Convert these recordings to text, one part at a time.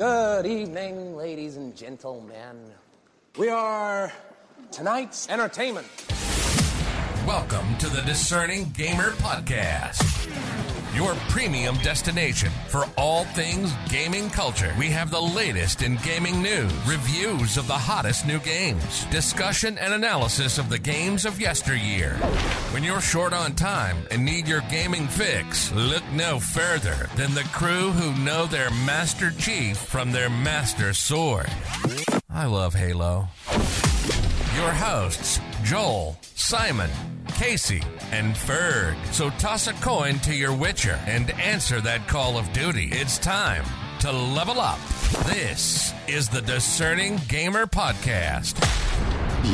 Good evening, ladies and gentlemen. We are tonight's entertainment. Welcome to the Discerning Gamer Podcast, your premium destination for all things gaming culture. We have the latest in gaming news, reviews of the hottest new games, discussion and analysis of the games of yesteryear. When you're short on time and need your gaming fix, look no further than the crew who know their Master Chief from their Master Sword. I love Halo. Your hosts, Joel, Simon, Casey, and Ferg. So toss a coin to your Witcher and answer that call of duty. It's time to level up. This is the Discerning Gamer Podcast.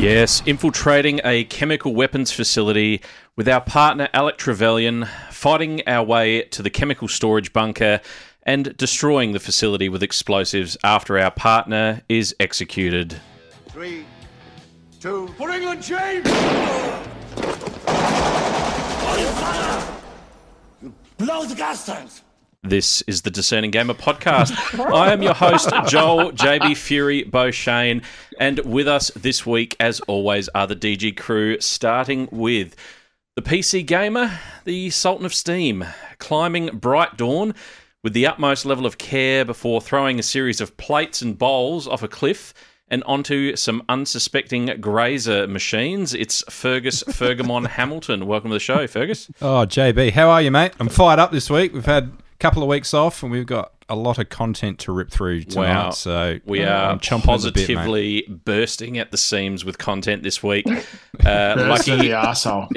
Yes, infiltrating a chemical weapons facility with our partner Alec Trevelyan, fighting our way to the chemical storage bunker and destroying the facility with explosives after our partner is executed. Three, two, For England, James! Blow the gas tanks. This is the Discerning Gamer podcast. I am your host, Joel JB Fury Beauchene, and with us this week, as always, are the DG crew, starting with the PC Gamer, the Sultan of Steam, climbing Bright Dawn with the utmost level of care before throwing a series of plates and bowls off a cliff and onto some unsuspecting grazer machines. It's Fergus Fergamon Hamilton. Welcome to the show, Fergus. Oh, JB, how are you, mate? I'm fired up this week. We've had a couple of weeks off, and we've got a lot of content to rip through tonight. Wow. So We I'm are chomping at the bit, positively bursting at the seams with content this week. Uh, Lucky lucky, the asshole.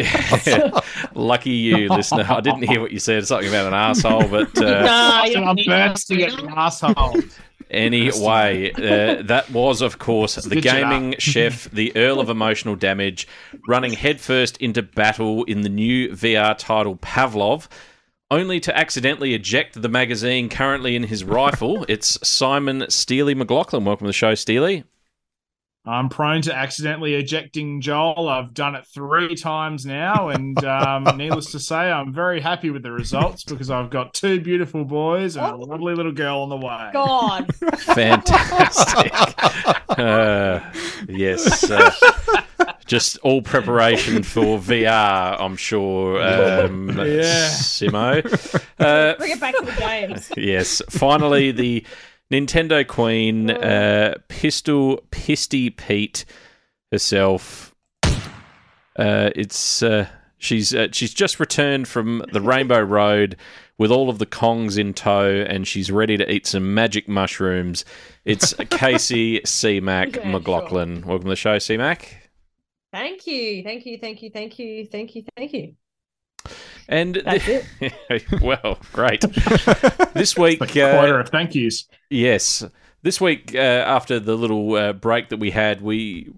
lucky you, listener. I didn't hear what you said. Something about an asshole, but uh, I'm bursting at the asshole. Anyway, uh, that was, of course, the Good gaming chef, the Earl of Emotional Damage, running headfirst into battle in the new VR title Pavlov. Only to accidentally eject the magazine currently in his rifle. It's Simon Steely McLaughlin. Welcome to the show, Steely. I'm prone to accidentally ejecting Joel. I've done it three times now, and um, needless to say, I'm very happy with the results because I've got two beautiful boys and a lovely little girl on the way. God. Fantastic. uh, yes. Uh, just all preparation for VR, I'm sure, um, Yeah. Simo. Uh, Bring it back to the games. yes. Finally, the Nintendo Queen, uh, Pistol Pisty Pete herself. Uh, it's uh, she's uh, she's just returned from the Rainbow Road with all of the Kongs in tow, and she's ready to eat some magic mushrooms. It's Casey C Mac Yeah, McLaughlin. Welcome to the show, C Mac. Thank you. Thank you. Thank you. Thank you. Thank you. Thank you. And That's it. well, great. this week, The uh, quarter of thank yous. Yes, this week uh, after the little uh, break that we had, we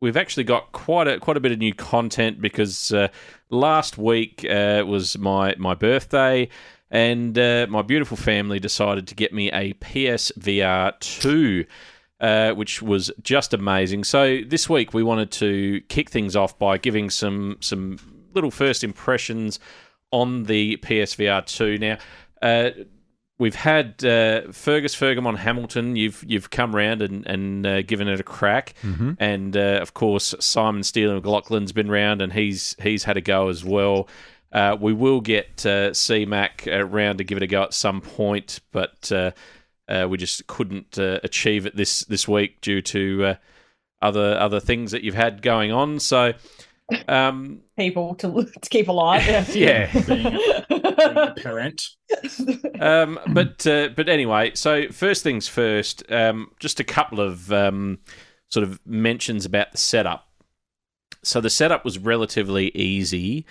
we've actually got quite a quite a bit of new content because uh, last week uh, was my my birthday, and uh, my beautiful family decided to get me a PSVR two. Uh, which was just amazing. So this week we wanted to kick things off by giving some some little first impressions on the PSVR two. Now, uh, we've had uh, Fergus Fergamon Hamilton. You've you've come round and and uh, given it a crack, and uh, of course Simon Steele McLaughlin's been round and he's he's had a go as well. Uh, we will get uh, C Mac uh, round to give it a go at some point, but uh, uh, we just couldn't uh, achieve it this this week due to uh, other other things that you've had going on. So. Um, People to, to keep alive. yeah, Parent. um, but uh, but anyway, so first things first, um, just a couple of um, sort of mentions about the setup. So the setup was relatively easy.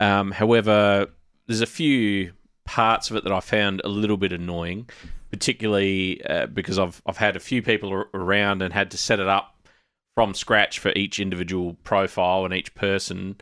Um, however, there's a few parts of it that I found a little bit annoying, particularly uh, because I've I've had a few people around and had to set it up from scratch for each individual profile and each person,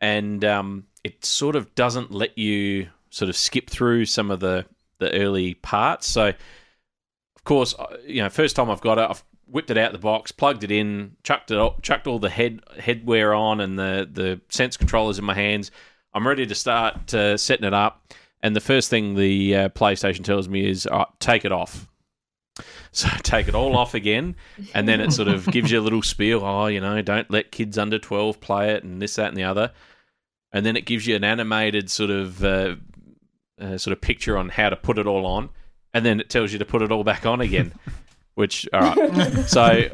and um, it sort of doesn't let you sort of skip through some of the the early parts. So, of course, uh, you know, first time I've got it, I've whipped it out the box, plugged it in, chucked it, chucked all the head headwear on and the the sense controllers in my hands. I'm ready to start uh, setting it up, and the first thing the uh, PlayStation tells me is uh, take it off. So take it all off again, and then it sort of gives you a little spiel. Oh, you know, don't let kids under twelve play it, and this, that, and the other. And then it gives you an animated sort of uh, uh, sort of picture on how to put it all on, and then it tells you to put it all back on again. Which, all right. So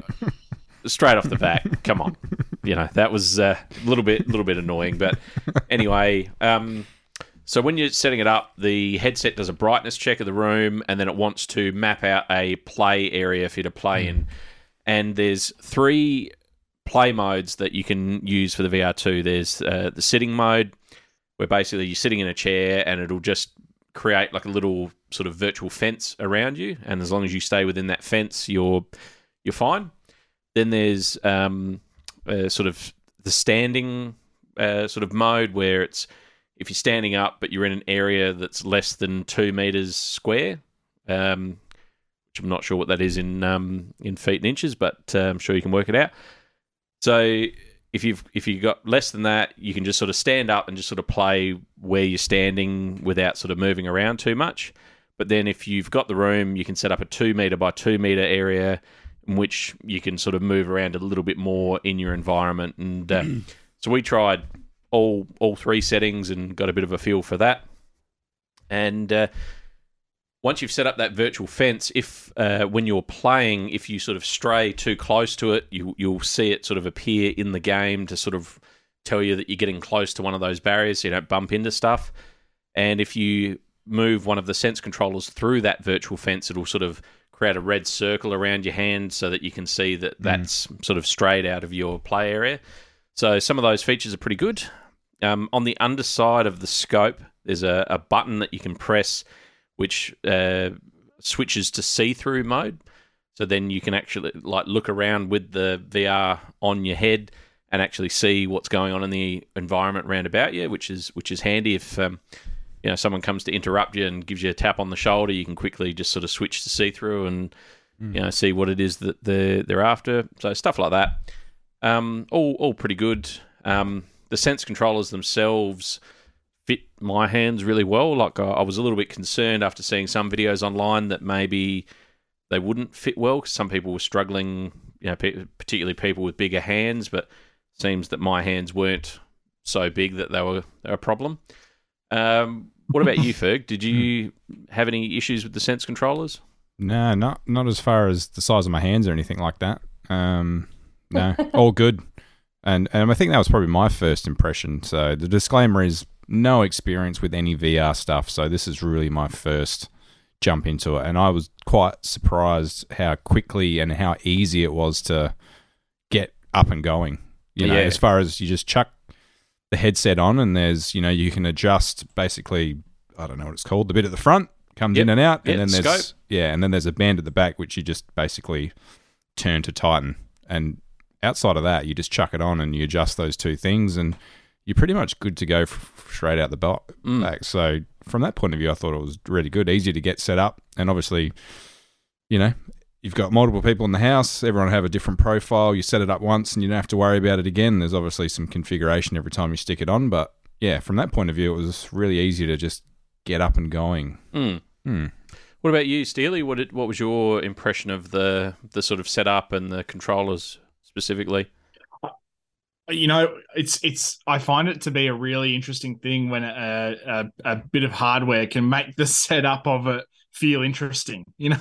straight off the bat, come on, you know that was uh, a little bit, little bit annoying. But anyway, um, so when you're setting it up, the headset does a brightness check of the room, and then it wants to map out a play area for you to play in. And there's three play modes that you can use for the VR2. There's uh, the sitting mode, where basically you're sitting in a chair and it'll just create like a little sort of virtual fence around you, and as long as you stay within that fence, you're you're fine. Then there's um, uh, sort of the standing uh, sort of mode where it's if you're standing up but you're in an area that's less than two meters square, um, which I'm not sure what that is in um, in feet and inches, but uh, I'm sure you can work it out. So if you've if you've got less than that, you can just sort of stand up and just sort of play where you're standing without sort of moving around too much. But then if you've got the room, you can set up a two meter by two meter area in which you can sort of move around a little bit more in your environment. And uh, so we tried all all three settings and got a bit of a feel for that. And uh, once you've set up that virtual fence, if uh, when you're playing, if you sort of stray too close to it, you you'll see it sort of appear in the game to sort of tell you that you're getting close to one of those barriers, so you don't bump into stuff. And if you move one of the sense controllers through that virtual fence, it'll sort of create a red circle around your hand so that you can see that that's sort of strayed out of your play area. So some of those features are pretty good. Um, on the underside of the scope, there's a, a button that you can press, which uh, switches to see-through mode. So then you can actually like look around with the VR on your head and actually see what's going on in the environment around about you, which is which is handy if um, you know someone comes to interrupt you and gives you a tap on the shoulder. You can quickly just sort of switch to see-through and you know see what it is that they're they're after. So stuff like that. Um, all all pretty good. Um, the sense controllers themselves fit my hands really well. Like I, I was a little bit concerned after seeing some videos online that maybe they wouldn't fit well because some people were struggling. You know, pe- particularly people with bigger hands, but seems that my hands weren't so big that they were, they were a problem. Um, what about you, Ferg? Did you have any issues with the sense controllers? No, not not as far as the size of my hands or anything like that. Um, no, all good. And and I think that was probably my first impression. So the disclaimer is no experience with any VR stuff. So this is really my first jump into it, and I was quite surprised how quickly and how easy it was to get up and going. You know, Yeah. as far as you just chuck the headset on, and there's you know you can adjust basically. I don't know what it's called. The bit at the front comes Yep. in and out, Yeah, and then there's scope. yeah, and then there's a band at the back which you just basically turn to tighten. And outside of that, you just chuck it on and you adjust those two things, and you're pretty much good to go f- straight out the bo- Mm. back. So from that point of view, I thought it was really good, easy to get set up, and obviously, you know. You've got multiple people in the house. Everyone have a different profile. You set it up once, and you don't have to worry about it again. There's obviously some configuration every time you stick it on, but yeah, from that point of view, it was really easy to just get up and going. Hmm. Hmm. What about you, Steely? What did, what was your impression of the the sort of setup and the controllers specifically? you know it's it's i find it to be a really interesting thing when a, a, a bit of hardware can make the setup of it feel interesting you know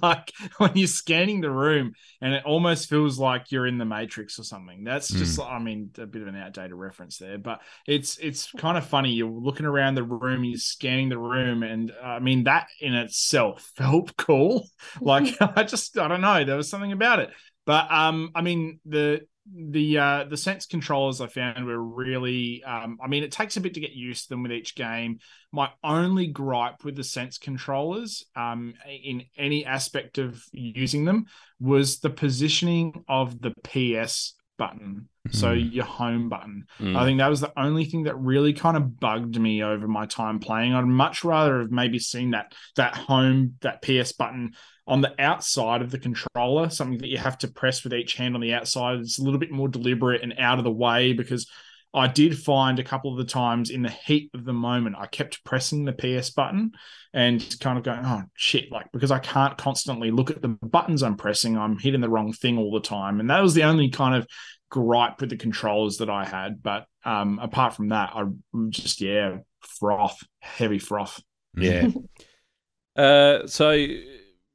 like when you're scanning the room and it almost feels like you're in the matrix or something. That's just i mean a bit of an outdated reference there but it's it's kind of funny. You're looking around the room you're scanning the room and uh, i mean that in itself felt cool. Like i just i don't know there was something about it but um i mean the the uh the sense controllers i found were really um i mean it takes a bit to get used to them with each game. My only gripe with the sense controllers um in any aspect of using them was the positioning of the ps button so your home button Mm. i think that was the only thing that really kind of bugged me over my time playing i'd much rather have maybe seen that that home that ps button on the outside of the controller, something that you have to press with each hand on the outside. It's a little bit more deliberate and out of the way because I did find a couple of the times in the heat of the moment, I kept pressing the PS button and kind of going, oh shit, like because I can't constantly look at the buttons I'm pressing, I'm hitting the wrong thing all the time. And that was the only kind of gripe with the controllers that I had. But um, apart from that, I just, yeah, froth, heavy froth. Yeah. uh, so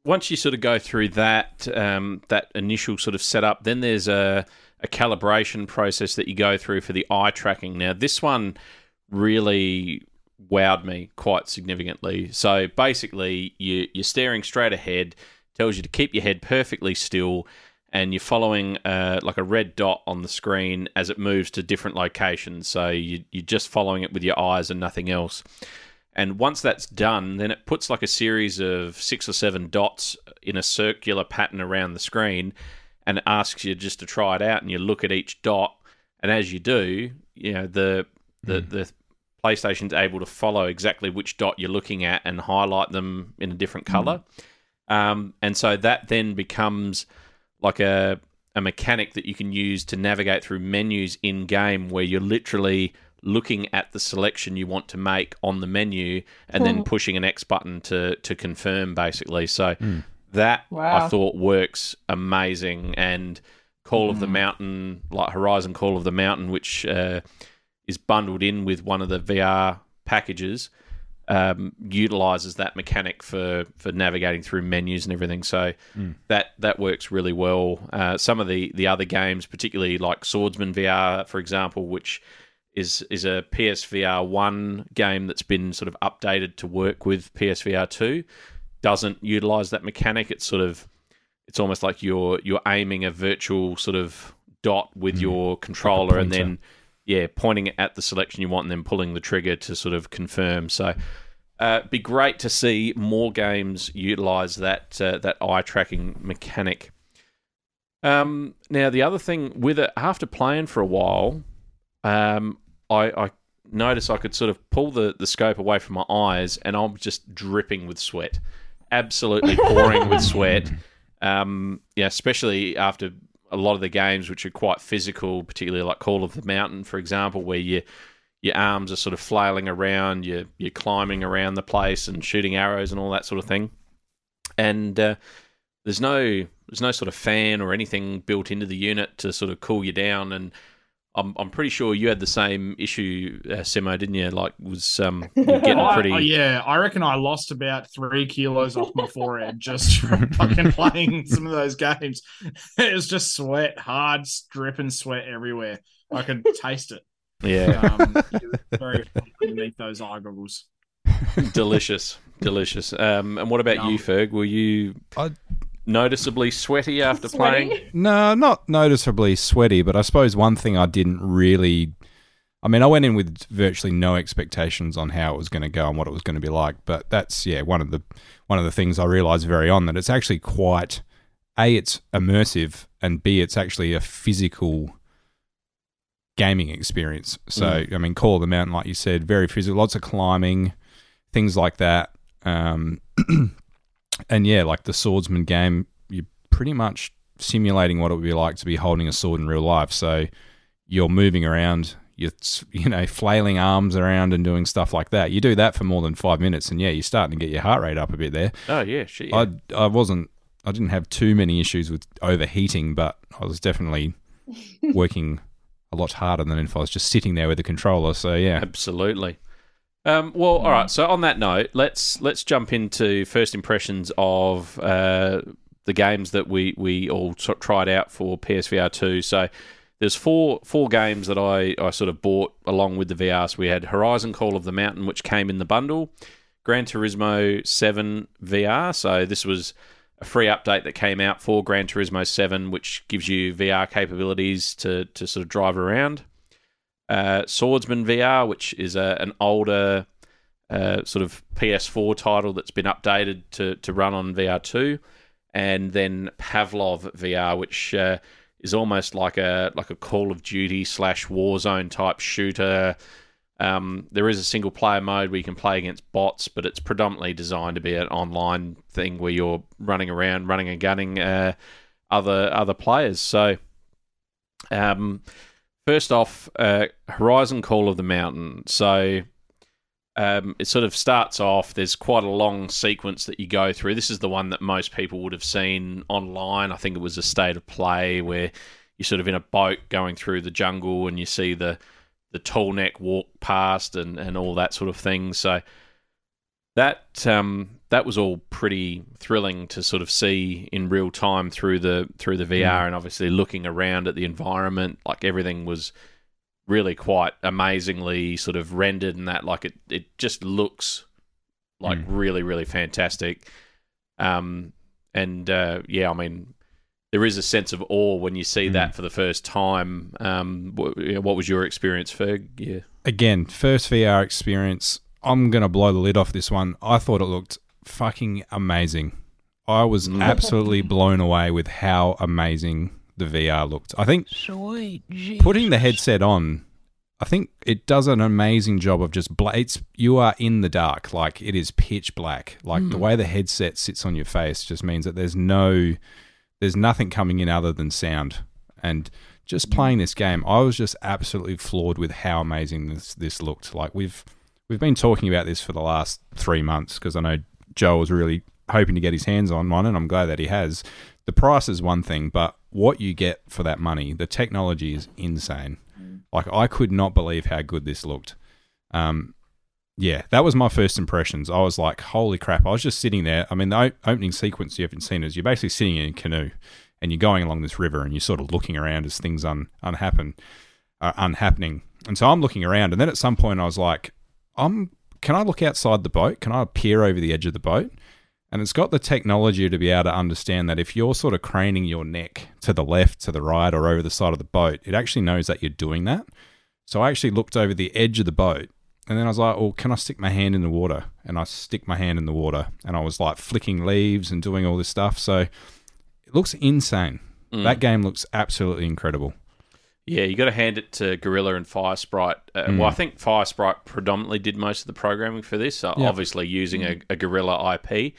once you sort of go through that um, that initial sort of setup, then there's a, a calibration process that you go through for the eye tracking. Now, this one really wowed me quite significantly. So basically, you, you're staring straight ahead, tells you to keep your head perfectly still, and you're following uh, like a red dot on the screen as it moves to different locations. So you, you're just following it with your eyes and nothing else. And once that's done, then it puts like a series of six or seven dots in a circular pattern around the screen and asks you just to try it out. And you look at each dot. And as you do, you know, the, the, mm. the PlayStation's able to follow exactly which dot you're looking at and highlight them in a different color. Mm. Um, and so that then becomes like a, a mechanic that you can use to navigate through menus in game where you're literally looking at the selection you want to make on the menu and then pushing an X button to to confirm basically. So mm. That wow. I thought works amazing and Call mm. of the hmm. Mountain like Horizon Call of the Mountain which uh, is bundled in with one of the VR packages um, utilizes that mechanic for for navigating through menus and everything. So mm. that that works really well. Uh, some of the the other games, particularly like Swordsman VR, for example, which is is a PSVR one game that's been sort of updated to work with PSVR two. Doesn't utilize that mechanic. It's sort of it's almost like you're you're aiming a virtual sort of dot with mm. your controller like and then yeah pointing at the selection you want and then pulling the trigger to sort of confirm. So. Uh, be great to see more games utilize that uh, that eye tracking mechanic. Um, now, the other thing with it, after playing for a while, um, I, I noticed I could sort of pull the, the scope away from my eyes and I'm just dripping with sweat. Absolutely pouring with sweat. Um, yeah, especially after a lot of the games which are quite physical, particularly like Call of the Mountain, for example, where you your arms are sort of flailing around, you're you're climbing around the place and shooting arrows and all that sort of thing. And uh, there's no there's no sort of fan or anything built into the unit to sort of cool you down and I'm I'm pretty sure you had the same issue, uh, Simo, didn't you? Like, was um, getting pretty? I, yeah, I reckon I lost about three kilos off my forehead just from fucking playing some of those games. It was just sweat, hard, dripping sweat everywhere. I could taste it. Yeah, um, very beneath those eye goggles. delicious, delicious. Um, and what about you, Ferg? Were you? I noticeably sweaty after sweaty? playing? No, not noticeably sweaty, but I suppose one thing I didn't really. I mean, I went in with virtually no expectations on how it was going to go and what it was going to be like. But that's yeah, one of the one of the things I realised very on that it's actually quite a it's immersive and b it's actually a physical gaming experience. So mm. I mean, Call of the Mountain, like you said, very physical, lots of climbing, things like that. Um, and yeah, like the swordsman game, you're pretty much simulating what it would be like to be holding a sword in real life. So you're moving around, you're you know flailing arms around and doing stuff like that. You do that for more than five minutes, and yeah, you're starting to get your heart rate up a bit there. Oh yeah, shit. Yeah. I I wasn't I didn't have too many issues with overheating, but I was definitely working a lot harder than if I was just sitting there with a the controller. So yeah, absolutely. Um, well, all right. So on that note, let's let's jump into first impressions of uh, the games that we we all t- tried out for PSVR two. So there's four four games that I, I sort of bought along with the VR. So we had Horizon Call of the Mountain, which came in the bundle, Gran Turismo Seven VR. So this was a free update that came out for Gran Turismo Seven, which gives you VR capabilities to to sort of drive around uh, Swordsman VR, which is a, an older uh, sort of PS4 title that's been updated to, to run on VR2, and then Pavlov VR, which uh, is almost like a like a Call of Duty slash Warzone type shooter. Um, there is a single player mode where you can play against bots, but it's predominantly designed to be an online thing where you're running around, running and gunning uh, other other players. So, um, first off, uh, Horizon Call of the Mountain. So um, it sort of starts off. There's quite a long sequence that you go through. This is the one that most people would have seen online. I think it was a state of play where you're sort of in a boat going through the jungle and you see the the tall neck walk past and, and all that sort of thing. So that um, that was all pretty thrilling to sort of see in real time through the through the VR and obviously looking around at the environment. Like everything was really quite amazingly sort of rendered and that like it it just looks like really really fantastic. Um and uh, yeah I mean there is a sense of awe when you see that for the first time. Um what, you know, what was your experience Ferg? Yeah. Again, first VR experience. I'm gonna blow the lid off this one. I thought it looked fucking amazing. I was mm. absolutely blown away with how amazing the VR looked. I think putting the headset on, I think it does an amazing job of just bla- it's you are in the dark, like it is pitch black. Like the hmm. way the headset sits on your face just means that there's no there's nothing coming in other than sound. And just hmm. playing this game, I was just absolutely floored with how amazing this this looked. Like we've we've been talking about this for the last three months because I know Joe was really hoping to get his hands on one, and I'm glad that he has. The price is one thing, but what you get for that money, the technology is insane. Like I could not believe how good this looked. Um, yeah, that was my first impressions. I was like, "Holy crap!" I was just sitting there. I mean, the opening sequence you haven't seen is you're basically sitting in a canoe, and you're going along this river, and you're sort of looking around as things un unhappen, uh, unhappening. And so I'm looking around, and then at some point I was like, "I'm can I look outside the boat? Can I peer over the edge of the boat?" And it's got the technology to be able to understand that if you're sort of craning your neck to the left, to the right, or over the side of the boat, it actually knows that you're doing that. So I actually looked over the edge of the boat and then I was like, well, can I stick my hand in the water? And I stick my hand in the water and I was like flicking leaves and doing all this stuff. So it looks insane. Mm. That game looks absolutely incredible. Yeah, you got to hand it to Guerrilla and Firesprite. Uh, Well, I think Firesprite predominantly did most of the programming for this, uh, Yeah. obviously using a, a Guerrilla IP.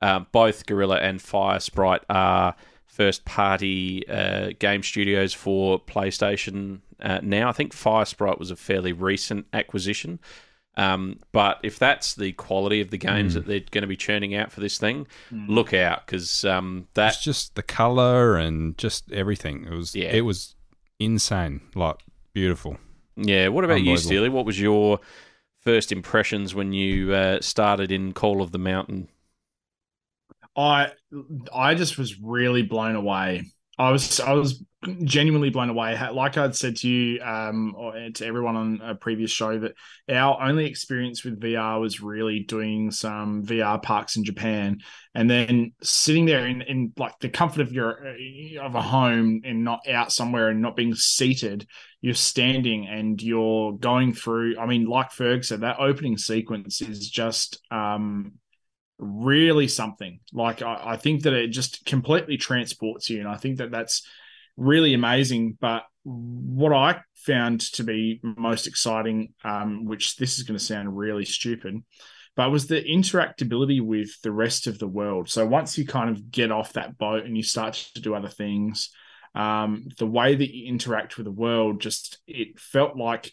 Um, both Guerrilla and Firesprite are first party uh, game studios for PlayStation uh, now. I think Firesprite was a fairly recent acquisition. Um, but if that's the quality of the games that they're going to be churning out for this thing, look out because um, that It's just the color and just everything. It was Yeah. it was insane, like beautiful. Yeah. What about you, Unbelievable. Steely? What was your first impressions when you uh, started in Call of the Mountain? I I just was really blown away. I was I was genuinely blown away. Like I'd said to you, um, or to everyone on a previous show, that our only experience with VR was really doing some VR parks in Japan, and then sitting there in, in like the comfort of your of a home and not out somewhere and not being seated. You're standing and you're going through. I mean, like Ferg said, that opening sequence is just um really something. Like I, I think that it just completely transports you, and I think that that's really amazing. But what I found to be most exciting, um, which this is going to sound really stupid, but was the interactability with the rest of the world. So once you kind of get off that boat and you start to do other things, um, the way that you interact with the world just it felt like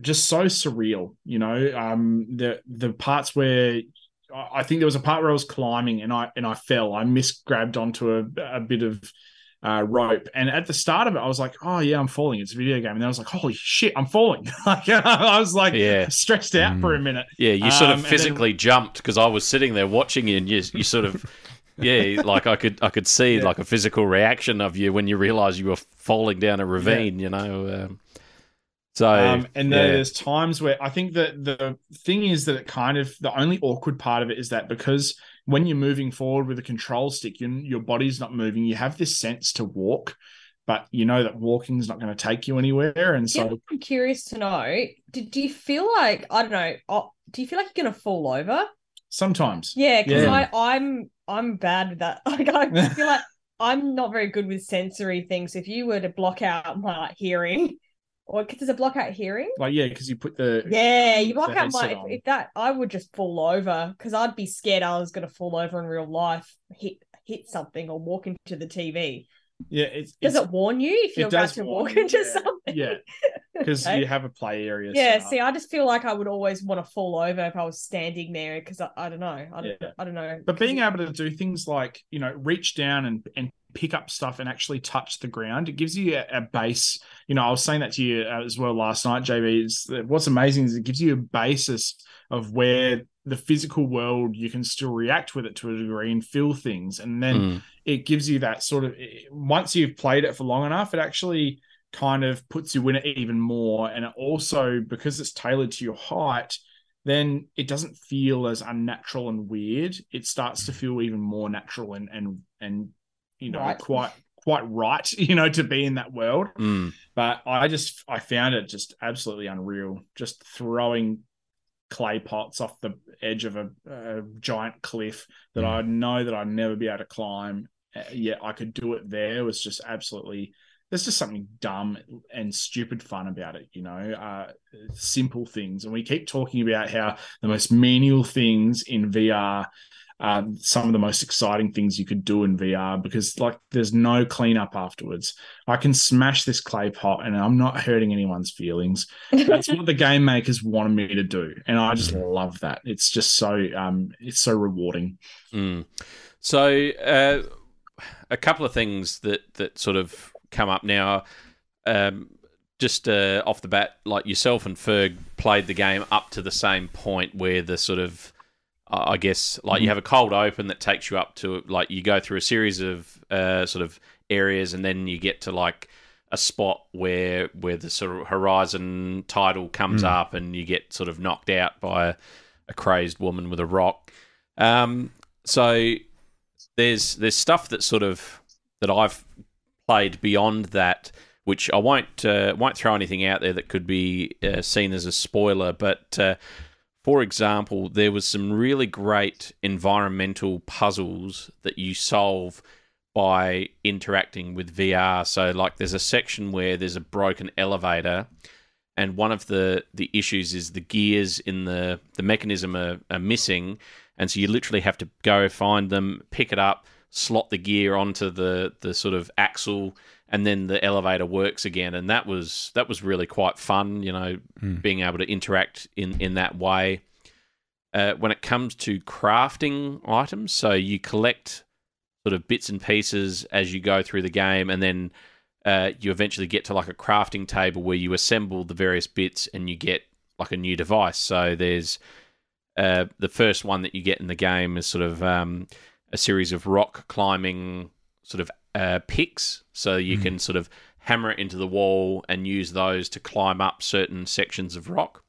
just so surreal. You know, um, the the parts where I think there was a part where I was climbing and I and I fell. I misgrabbed onto a, a bit of uh, rope, and at the start of it, I was like, "Oh yeah, I'm falling. It's a video game." And then I was like, "Holy shit, I'm falling!" like I was like, Yeah. stressed out for a minute. Yeah, you sort Um, of then- physically jumped because I was sitting there watching you, and you, you sort of, yeah, like I could, I could see like a physical reaction of you when you realised you were falling down a ravine. You know, um, so Um, and yeah. there's times where I think that the thing is that it kind of the only awkward part of it is that because when you're moving forward with a control stick, your your body's not moving. You have this sense to walk, but you know that walking is not going to take you anywhere. And Yeah, so, I'm curious to know. Did do you feel like I don't know? Oh, do you feel like you're gonna fall over? sometimes, Yeah, because Yeah. I I'm I'm bad with that. Like I feel like I'm not very good with sensory things. If you were to block out my like hearing, or does it block out hearing? like yeah, because you put the Yeah, you block out my if, if that I would just fall over because I'd be scared I was gonna fall over in real life, hit hit something or walk into the TV. Yeah, it's, Does it's it warn you if you're about to walk you, into yeah. something? yeah, because Okay. you have a play area. Yeah, see, I just feel like I would always want to fall over if I was standing there because I, I don't know. I don't, Yeah. I don't know. But being able to do things like you know reach down and and pick up stuff and actually touch the ground, it gives you a, a base. You know, I was saying that to you uh, as well last night, JB. Is that what's amazing is it gives you a basis of where the physical world you can still react with it to a degree and feel things, and then Mm. it gives you that sort of once you've played it for long enough, it actually kind of puts you in it even more. And it also because it's tailored to your height, then it doesn't feel as unnatural and weird. It starts to feel even more natural and and and you know Right. quite quite right, you know, to be in that world. Mm. But I just I found it just absolutely unreal. Just throwing clay pots off the edge of a, a giant cliff that I know that I'd never be able to climb. Uh, yet I could do it there was just absolutely. There's just something dumb and stupid fun about it, you know. Uh, simple things, and we keep talking about how the most menial things in VR are some of the most exciting things you could do in VR because, like, there's no cleanup afterwards. I can smash this clay pot, and I'm not hurting anyone's feelings. That's what the game makers wanted me to do, and I just love that. It's just so um, it's so rewarding. Mm. So, uh, a couple of things that that sort of come up now. Um, just uh, off the bat, like yourself and Ferg played the game up to the same point where the sort of, I guess, like you have a cold open that takes you up to like you go through a series of uh, sort of areas, and then you get to like a spot where where the sort of horizon title comes up, and you get sort of knocked out by a, a crazed woman with a rock. Um, so there's there's stuff that sort of that I've played beyond that, which I won't uh, won't throw anything out there that could be uh, seen as a spoiler. But uh, for example, there was some really great environmental puzzles that you solve by interacting with VR. So, like, there's a section where there's a broken elevator, and one of the the issues is the gears in the the mechanism are, are missing, and so you literally have to go find them, pick it up, slot the gear onto the the sort of axle, and then the elevator works again. And that was that was really quite fun, you know, being able to interact in in that way. Uh, when it comes to crafting items, so you collect sort of bits and pieces as you go through the game, and then uh, you eventually get to like a crafting table where you assemble the various bits and you get like a new device. So there's uh, the first one that you get in the game is sort of um, a series of rock climbing sort of uh, picks. So you hmm. can sort of hammer it into the wall and use those to climb up certain sections of rock.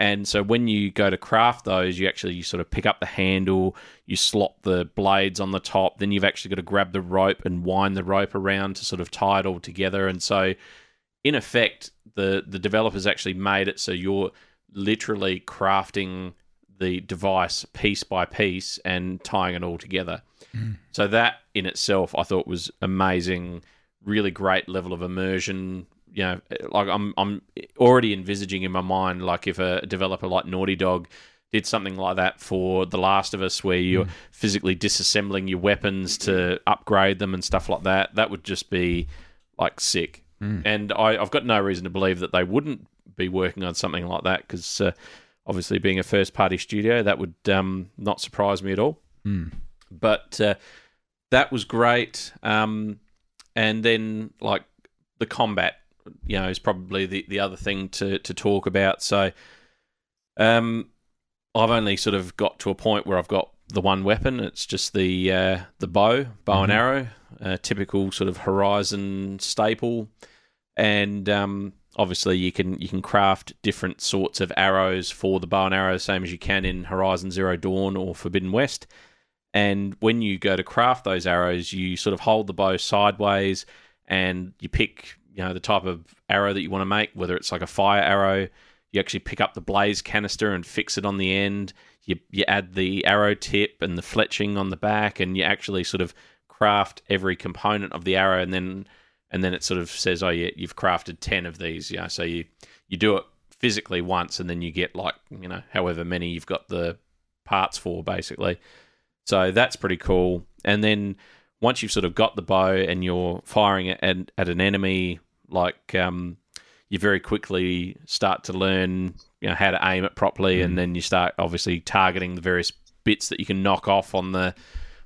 And so when you go to craft those, you actually you sort of pick up the handle, you slot the blades on the top, then you've actually got to grab the rope and wind the rope around to sort of tie it all together. And so in effect, the the developers actually made it so you're literally crafting the device piece by piece and tying it all together. So that in itself, I thought was amazing. Really great level of immersion. You know, like I'm I'm already envisaging in my mind like if a developer like Naughty Dog did something like that for The Last of Us, where you're physically disassembling your weapons to upgrade them and stuff like that. That would just be like sick. And I, I've got no reason to believe that they wouldn't be working on something like that because uh, obviously being a first party studio, that would um, not surprise me at all. But uh, that was great. Um, and then like the combat, you know, is probably the, the other thing to, to talk about. So um, I've only sort of got to a point where I've got the one weapon. It's just the uh, the bow, bow and arrow, typical sort of Horizon staple, and um, obviously you can you can craft different sorts of arrows for the bow and arrow, same as you can in Horizon Zero Dawn or Forbidden West. And when you go to craft those arrows, you sort of hold the bow sideways, and you pick you know the type of arrow that you want to make, whether it's like a fire arrow. You actually pick up the blaze canister and fix it on the end. You you add the arrow tip and the fletching on the back, and you actually sort of craft every component of the arrow, and then and then it sort of says, oh yeah, you've crafted ten of these. Know, so you you do it physically once, and then you get like you know however many you've got the parts for, basically. So that's pretty cool. And then once you've sort of got the bow and you're firing it at, at an enemy, like um, you very quickly start to learn you know how to aim it properly, and then you start obviously targeting the various bits that you can knock off on the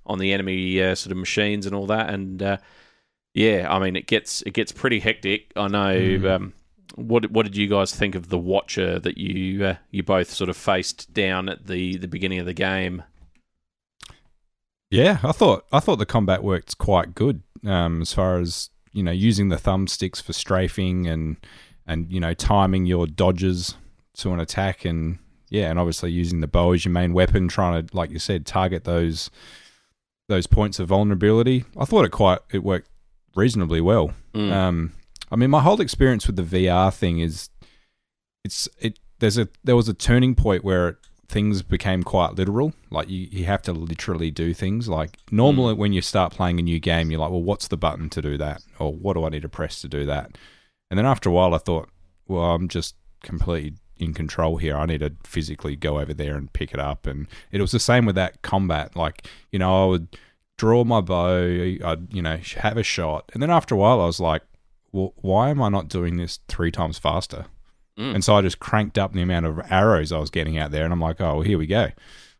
on the enemy uh, sort of machines and all that. And uh, yeah, I mean it gets it gets pretty hectic. I know. Um, what what did you guys think of the Watcher that you uh, you both sort of faced down at the the beginning of the game? Yeah, I thought I thought the combat worked quite good um, as far as you know using the thumbsticks for strafing and and you know timing your dodges to an attack and yeah, and obviously using the bow as your main weapon, trying to like you said target those those points of vulnerability. I thought it quite it worked reasonably well. Um, I mean, my whole experience with the VR thing is it's it. There's a there was a turning point where it, things became quite literal. Like you, you have to literally do things. Like normally when you start playing a new game, you're like, well, what's the button to do that, or what do I need to press to do that? And then after a while, I thought, well, I'm just completely in control here. I need to physically go over there and pick it up. And it was the same with that combat. Like you know, I would draw my bow, I'd you know have a shot, and then after a while, I was like, well, why am I not doing this three times faster? Mm. And so I just cranked up the amount of arrows I was getting out there, and I'm like, oh, well, here we go.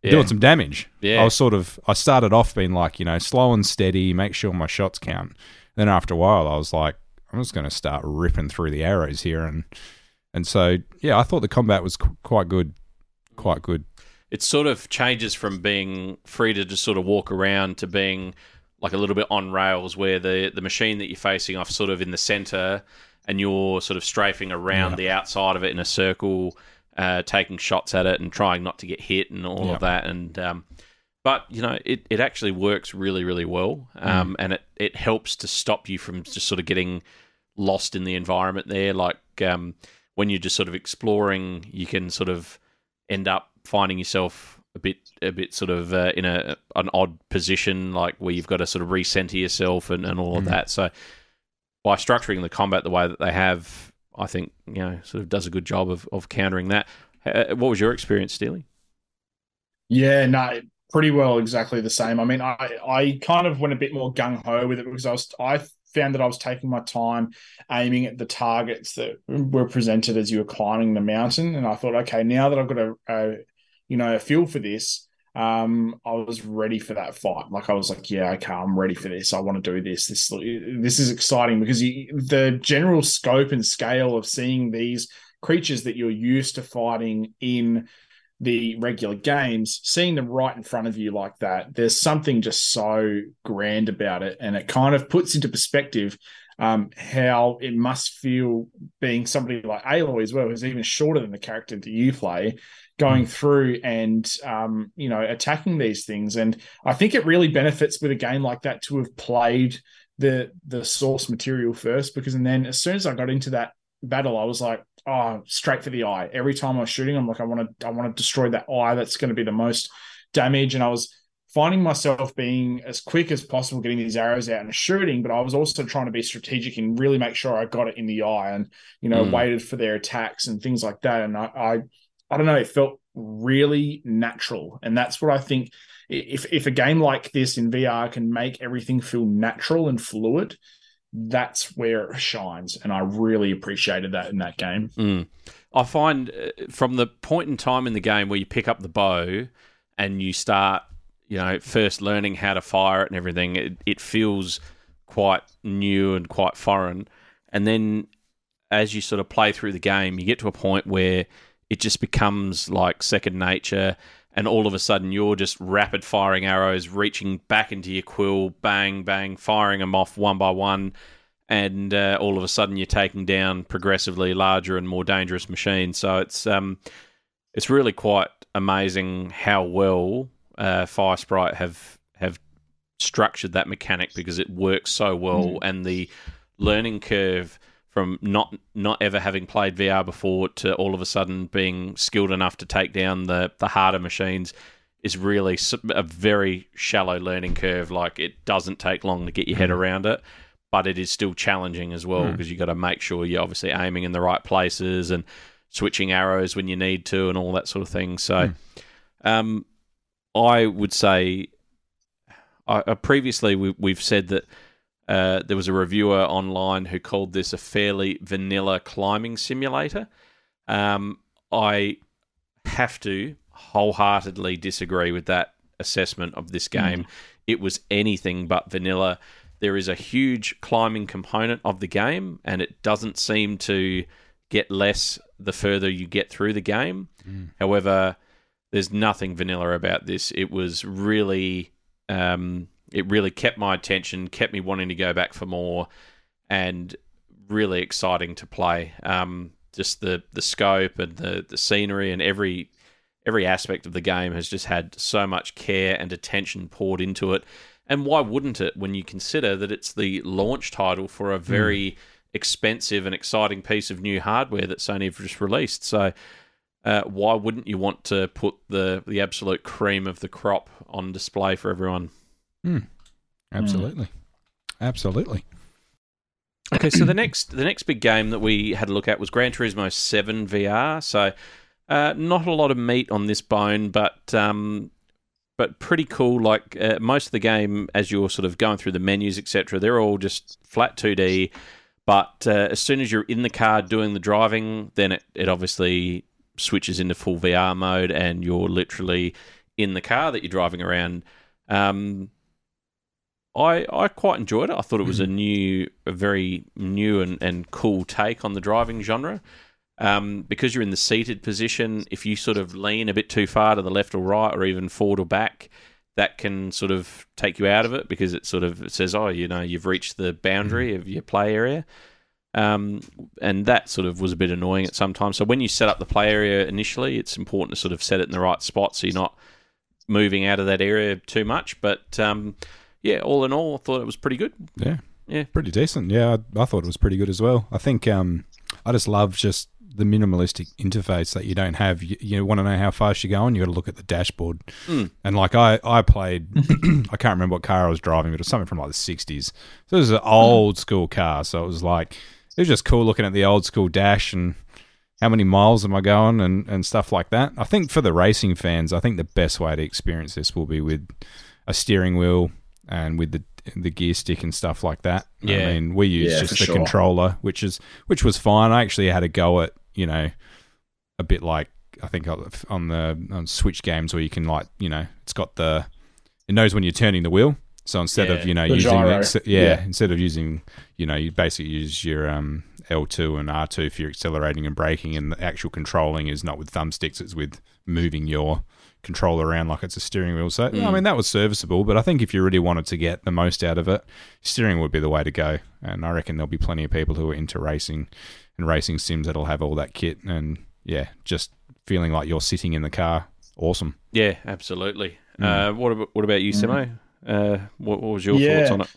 Yeah. Doing some damage. Yeah. I was sort of, I started off being like, you know, slow and steady, make sure my shots count. Then after a while, I was like, I'm just going to start ripping through the arrows here. And, and so, yeah, I thought the combat was qu- quite good. Quite good. It sort of changes from being free to just sort of walk around to being like a little bit on rails where the the machine that you're facing off sort of in the center and you're sort of strafing around Yeah. the outside of it in a circle uh, taking shots at it and trying not to get hit and all Yeah. of that and um, but you know it, it actually works really really well um, and it, it helps to stop you from just sort of getting lost in the environment there like um, when you're just sort of exploring you can sort of end up finding yourself a bit a bit sort of uh, in a an odd position like where you've got to sort of recenter yourself and, and all of that. So by structuring the combat the way that they have I think you know sort of does a good job of, of countering that. Uh, what was your experience Steely? Yeah, no, pretty well exactly the same. I mean, I I kind of went a bit more gung ho with it because I was I found that I was taking my time aiming at the targets that were presented as you were climbing the mountain, and I thought, okay, now that I've got a, a you know a feel for this, um, I was ready for that fight. Like I was like, yeah, okay, I'm ready for this. I want to do this. This this is exciting because you, the general scope and scale of seeing these creatures that you're used to fighting in the regular games, seeing them right in front of you like that, there's something just so grand about it. And it kind of puts into perspective um, how it must feel being somebody like Aloy as well, who's even shorter than the character that you play, going through and, um, you know, attacking these things. And I think it really benefits with a game like that to have played the the source material first, because and then as soon as I got into that battle, I was like, oh, straight for the eye. Every time I was shooting, I'm like, I want to, I want to destroy that eye. That's going to be the most damage. And I was finding myself being as quick as possible, getting these arrows out and shooting. But I was also trying to be strategic and really make sure I got it in the eye and you know Mm. waited for their attacks and things like that. And I, I, I don't know, it felt really natural, and that's what I think. If if a game like this in VR can make everything feel natural and fluid, that's where it shines. And I really appreciated that in that game. Mm. I find uh, from the point in time in the game where you pick up the bow and you start, you know, first learning how to fire it and everything, it, it feels quite new and quite foreign. And then as you sort of play through the game, you get to a point where it just becomes like second nature. And all of a sudden, you're just rapid firing arrows, reaching back into your quill, bang, bang, firing them off one by one and uh, all of a sudden you're taking down progressively larger and more dangerous machines. So it's um, it's really quite amazing how well uh, Firesprite have have structured that mechanic because it works so well, and the learning curve from not not ever having played VR before to all of a sudden being skilled enough to take down the the harder machines is really a very shallow learning curve. Like it doesn't take long to get your head around it, but it is still challenging as well because you got to make sure you're obviously aiming in the right places and switching arrows when you need to and all that sort of thing. So, um, I would say I, uh, previously we, we've said that uh, there was a reviewer online who called this a fairly vanilla climbing simulator. Um, I have to wholeheartedly disagree with that assessment of this game. It was anything but vanilla. There is a huge climbing component of the game, and it doesn't seem to get less the further you get through the game. However, there's nothing vanilla about this. It was really, um, it really kept my attention, kept me wanting to go back for more, and really exciting to play. Um, just the the scope and the the scenery and every every aspect of the game has just had so much care and attention poured into it. And why wouldn't it when you consider that it's the launch title for a very expensive and exciting piece of new hardware that Sony have just released? So, uh, why wouldn't you want to put the the absolute cream of the crop on display for everyone? Absolutely. Absolutely. Okay, so the next the next big game that we had a look at was Gran Turismo Seven VR. So, uh, not a lot of meat on this bone, but um, but pretty cool. Like uh, most of the game, as you're sort of going through the menus, etc., they're all just flat 2D. But uh, as soon as you're in the car doing the driving, then it, it obviously switches into full VR mode, and you're literally in the car that you're driving around. Um, I I quite enjoyed it. I thought it was a new, a very new and, and cool take on the driving genre. Um, because you're in the seated position, if you sort of lean a bit too far to the left or right, or even forward or back, that can sort of take you out of it because it sort of says, "Oh, you know, you've reached the boundary of your play area." Um, and that sort of was a bit annoying at some times. So when you set up the play area initially, it's important to sort of set it in the right spot so you're not moving out of that area too much. But um, yeah, all in all, I thought it was pretty good. Yeah. Yeah. Pretty decent. Yeah, I, I thought it was pretty good as well. I think um, I just love just the minimalistic interface that you don't have. You, you want to know how fast you're going, you got to look at the dashboard. And like I, I played, I can't remember what car I was driving, but it was something from like the 60s. So it was an old school car. So it was like, it was just cool looking at the old school dash and how many miles am I going and, and stuff like that. I think for the racing fans, I think the best way to experience this will be with a steering wheel and with the the gear stick and stuff like that. Yeah. I mean, we use Yeah, just the sure. controller, which is which was fine. I actually had a go at you know a bit like I think on the on Switch games where you can like you know it's got the it knows when you're turning the wheel. So instead Yeah. of you know The using gyro. ex- yeah, Yeah. instead of using you know you basically use your um, L2 and R2 for your accelerating and braking, and the actual controlling is not with thumbsticks; it's with moving your controller around like it's a steering wheel. So I mean that was serviceable, but I think if you really wanted to get the most out of it, steering would be the way to go. And I reckon there'll be plenty of people who are into racing and racing sims that'll have all that kit and yeah, just feeling like you're sitting in the car. Awesome. Yeah, absolutely. Uh, what about what about you, Simo? Uh, what, what was your Yeah. thoughts on it?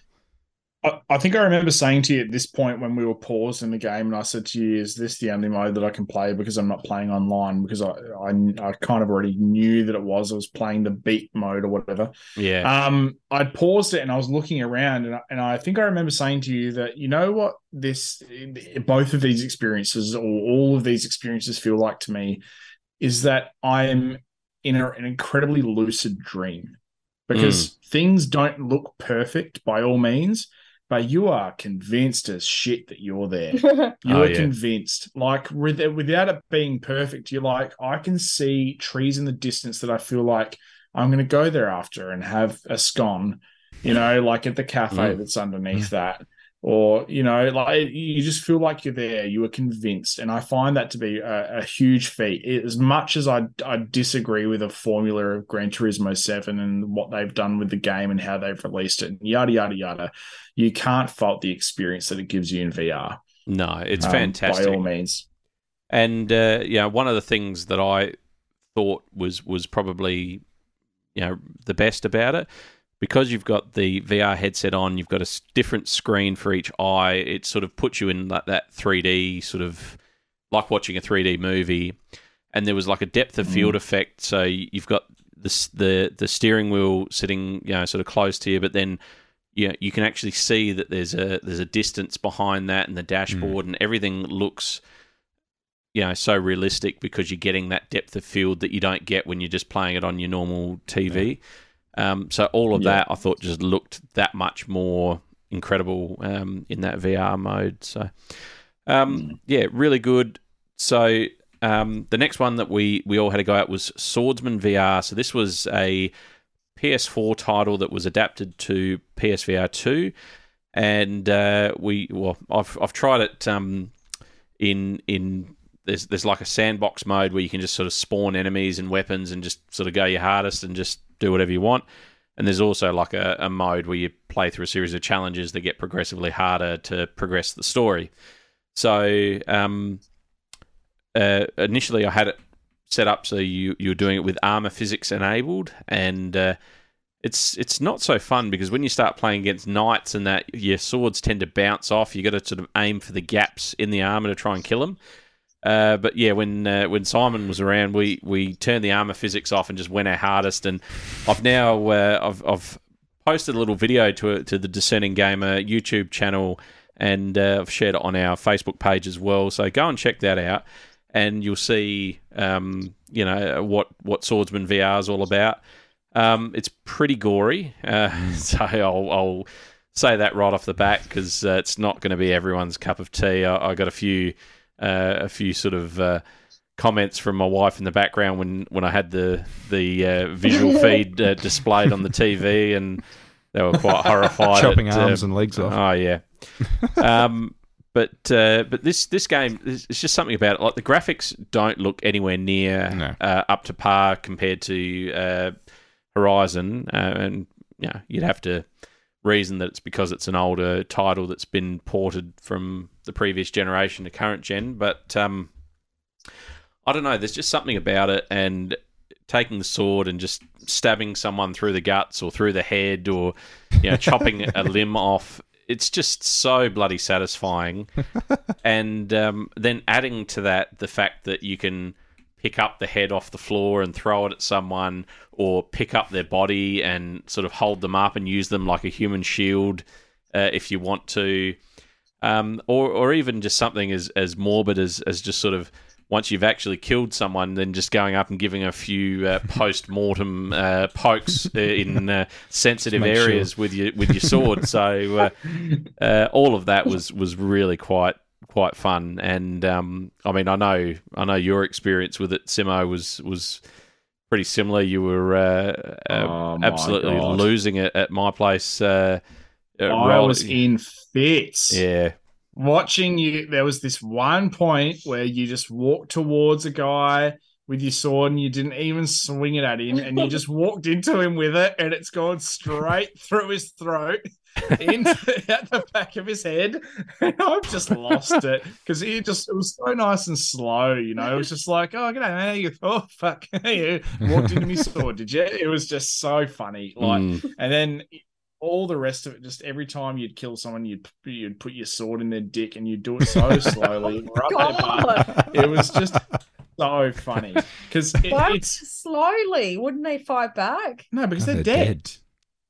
I, I think I remember saying to you at this point when we were paused in the game, and I said to you, "Is this the only mode that I can play because I'm not playing online?" Because I, I, I kind of already knew that it was. I was playing the beat mode or whatever. Yeah, Um, I paused it and I was looking around, and I, and I think I remember saying to you that you know what this, both of these experiences or all of these experiences feel like to me, is that I'm in a, an incredibly lucid dream because things don't look perfect by all means, but you are convinced as shit that you're there. Mm. You Oh, are yeah. convinced. Like with, without it being perfect, you're like, I can see trees in the distance that I feel like I'm going to go there after and have a scone, you know, like at the cafe Mm. that's underneath that. Or, you know, like you just feel like you're there. You are convinced. And I find that to be a, a huge feat. As much as I, I disagree with the formula of Gran Turismo 7 and what they've done with the game and how they've released it, and yada, yada, yada, you can't fault the experience that it gives you in VR. no, it's um, fantastic. by all means. And uh, yeah, one of the things that I thought was was probably you know the best about it because you've got the VR headset on, you've got a different screen for each eye. It sort of puts you in that, that 3D sort of like watching a 3D movie. And there was like a depth of field mm. effect, so you've got the the the steering wheel sitting you know sort of close to you, but then you know, you can actually see that there's a there's a distance behind that and the mm. dashboard and everything looks you know so realistic because you're getting that depth of field that you don't get when you're just playing it on your normal TV. Um, so all of that I thought just looked that much more incredible um, in that VR mode. So um, yeah, really good. So um, the next one that we we all had to go out was Swordsman VR. So this was a PS4 title that was adapted to PSVR 2, and uh, we well I've I've tried it um, in in there's there's like a sandbox mode where you can just sort of spawn enemies and weapons and just sort of go your hardest and just do whatever you want. And there's also like a, a mode where you play through a series of challenges that get progressively harder to progress the story. So um, uh, initially, I had it set up so you you're doing it with armor physics enabled, and uh, it's it's not so fun because when you start playing against knights and that your swords tend to bounce off. You got to sort of aim for the gaps in the armor to try and kill them. Uh, but yeah, when uh, when Simon was around, we we turned the armor physics off and just went our hardest. And I've now uh, I've I've posted a little video to to the Discerning Gamer YouTube channel, and uh, I've shared it on our Facebook page as well. So go and check that out, and you'll see um, you know what what Swordsman VR is all about. Um, it's pretty gory, uh, so I'll, I'll say that right off the bat because uh, it's not going to be everyone's cup of tea. I, I got a few uh, a few sort of uh, comments from my wife in the background when, when I had the the uh, visual feed uh, displayed on the TV, and they were quite horrified. Chopping at, arms uh, and legs off. Oh yeah. um, but uh, but this this game it's just something about it. Like the graphics don't look anywhere near No. uh, up to par compared to uh, Horizon, uh, and you know you'd have to reason that it's because it's an older title that's been ported from the previous generation to current gen. But um, I don't know. There's just something about it, and taking the sword and just stabbing someone through the guts or through the head, or you know, chopping a limb off. It's just so bloody satisfying, and um, then adding to that the fact that you can pick up the head off the floor and throw it at someone, or pick up their body and sort of hold them up and use them like a human shield uh, if you want to, um, or or even just something as as morbid as as just sort of once you've actually killed someone, then just going up and giving a few uh, post mortem uh, pokes uh, in uh, sensitive Make sure. areas with your with your sword. so uh, uh, all of that was was really quite quite fun. And um, I mean, I know I know your experience with it, Simo, was was pretty similar. You were uh, uh, Oh absolutely losing it at my place. Uh, uh, I was in fits. Yeah, Watching you, there was this one point where you just walked towards a guy with your sword and you didn't even swing it at him and you just walked into him with it and it's gone straight through his throat into at the back of his head and I've just lost it because he just it was so nice and slow you know it was just like oh g'day man you oh fuck you walked into me sword did you it was just so funny like Mm. and then all the rest of it, just every time you'd kill someone, you'd you'd put your sword in their dick, and you'd do it so slowly. right there, God. it was just so funny because it, it's slowly? Wouldn't they fight back? no because Oh, they're, dead.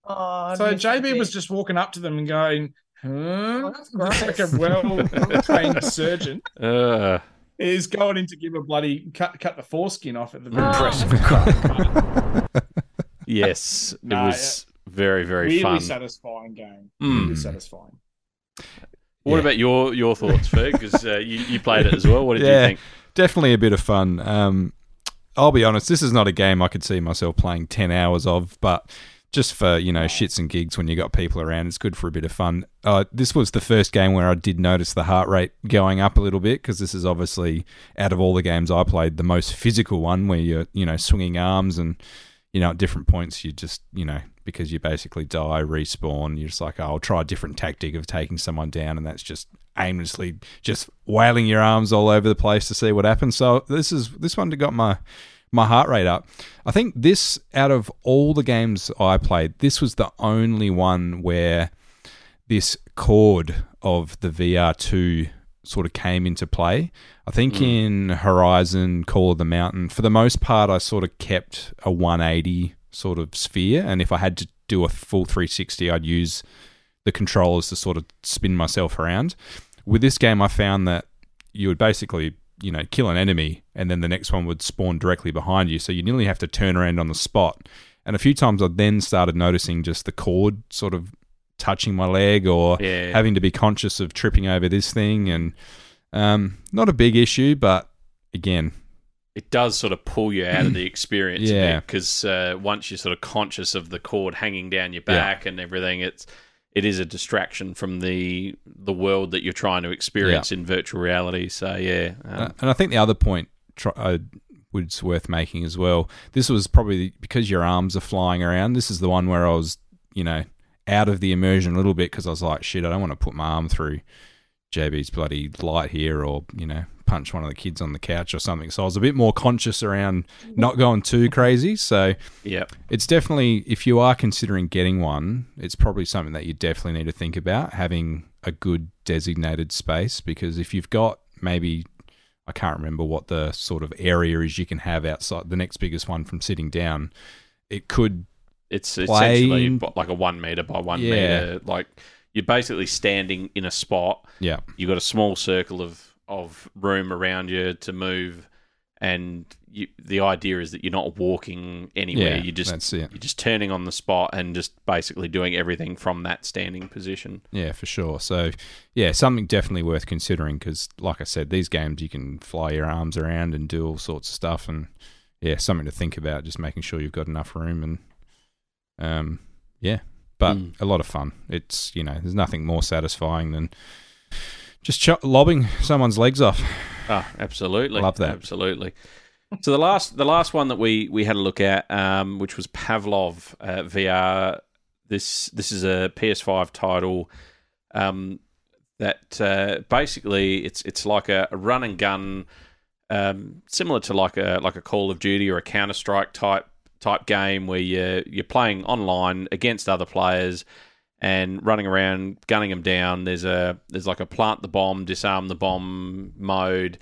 Oh, So JB was just walking up to them and going, "Huh?" Oh, like a well trained surgeon Uh, is going in to give a bloody cut cut the foreskin off at the very Oh. yes, it No, was very very really fun. satisfying game. Mm. Really satisfying. What Yeah. about your your thoughts, Ferg? Because uh, you you played it as well. What did Yeah. you think? Definitely a bit of fun. Um, I'll be honest, this is not a game I could see myself playing 10 hours of, but just for, you know, shits and gigs when you got people around, it's good for a bit of fun. Uh, this was the first game where I did notice the heart rate going up a little bit because this is obviously, out of all the games I played, the most physical one where you're, you know, swinging arms and, you know, at different points you just, you know, because you basically die, respawn, you're just like, oh, I'll try a different tactic of taking someone down, and that's just aimlessly just wailing your arms all over the place to see what happens. So this is this one got my my heart rate up. I think this out of all the games I played, this was the only one where this cord of the VR2 sort of came into play. I think hmm. in Horizon Call of the Mountain, for the most part, I sort of kept a 180 sort of sphere. And if I had to do a full 360, I'd use the controllers to sort of spin myself around. With this game, I found that you would basically, you know, kill an enemy and then the next one would spawn directly behind you. So you nearly have to turn around on the spot And a few times I then started noticing just the cord sort of touching my leg or Yeah. having to be conscious of tripping over this thing. And um, not a big issue, but again, it does sort of pull you out of the experience Yeah. because uh, once you're sort of conscious of the cord hanging down your back and everything it's it is a distraction from the the world that you're trying to experience in virtual reality so yeah um, Uh, and I think the other point uh, was worth making as well. This was probably because your arms are flying around. This is the one where I was, you know, out of the immersion a little bit because I was like, shit, I don't want to put my arm through JB's bloody light here or, you know, punch one of the kids on the couch or something. So I was a bit more conscious around not going too crazy. So yeah it's definitely, if you are considering getting one, it's probably something that you definitely need to think about having a good designated space because if you've got maybe, I can't remember what the sort of area is you can have outside the next biggest one from sitting down, it could, it's essentially like a one meter by one Yeah. meter like you're basically standing in a spot yeah, you've got a small circle of of room around you to move and you, the idea is that you're not walking anywhere Yeah, you just you're just turning on the spot and just basically doing everything from that standing position yeah, for sure. So, yeah, something definitely worth considering because, like I said, these games you can fly your arms around and do all sorts of stuff, and yeah, something to think about. Just making sure you've got enough room, and um, yeah, but Mm. a lot of fun. It's you know, there's nothing more satisfying than just ch- lobbing someone's legs off. Oh, absolutely. Love that. Absolutely. So the last the last one that we we had a look at, um, which was Pavlov uh, VR. This this is a PS5 title um, that uh, basically it's it's like a, a run and gun, um, similar to like a like a Call of Duty or a Counter Strike type type game where you you're playing online against other players and running around gunning them down. There's a there's like a plant the bomb, disarm the bomb mode.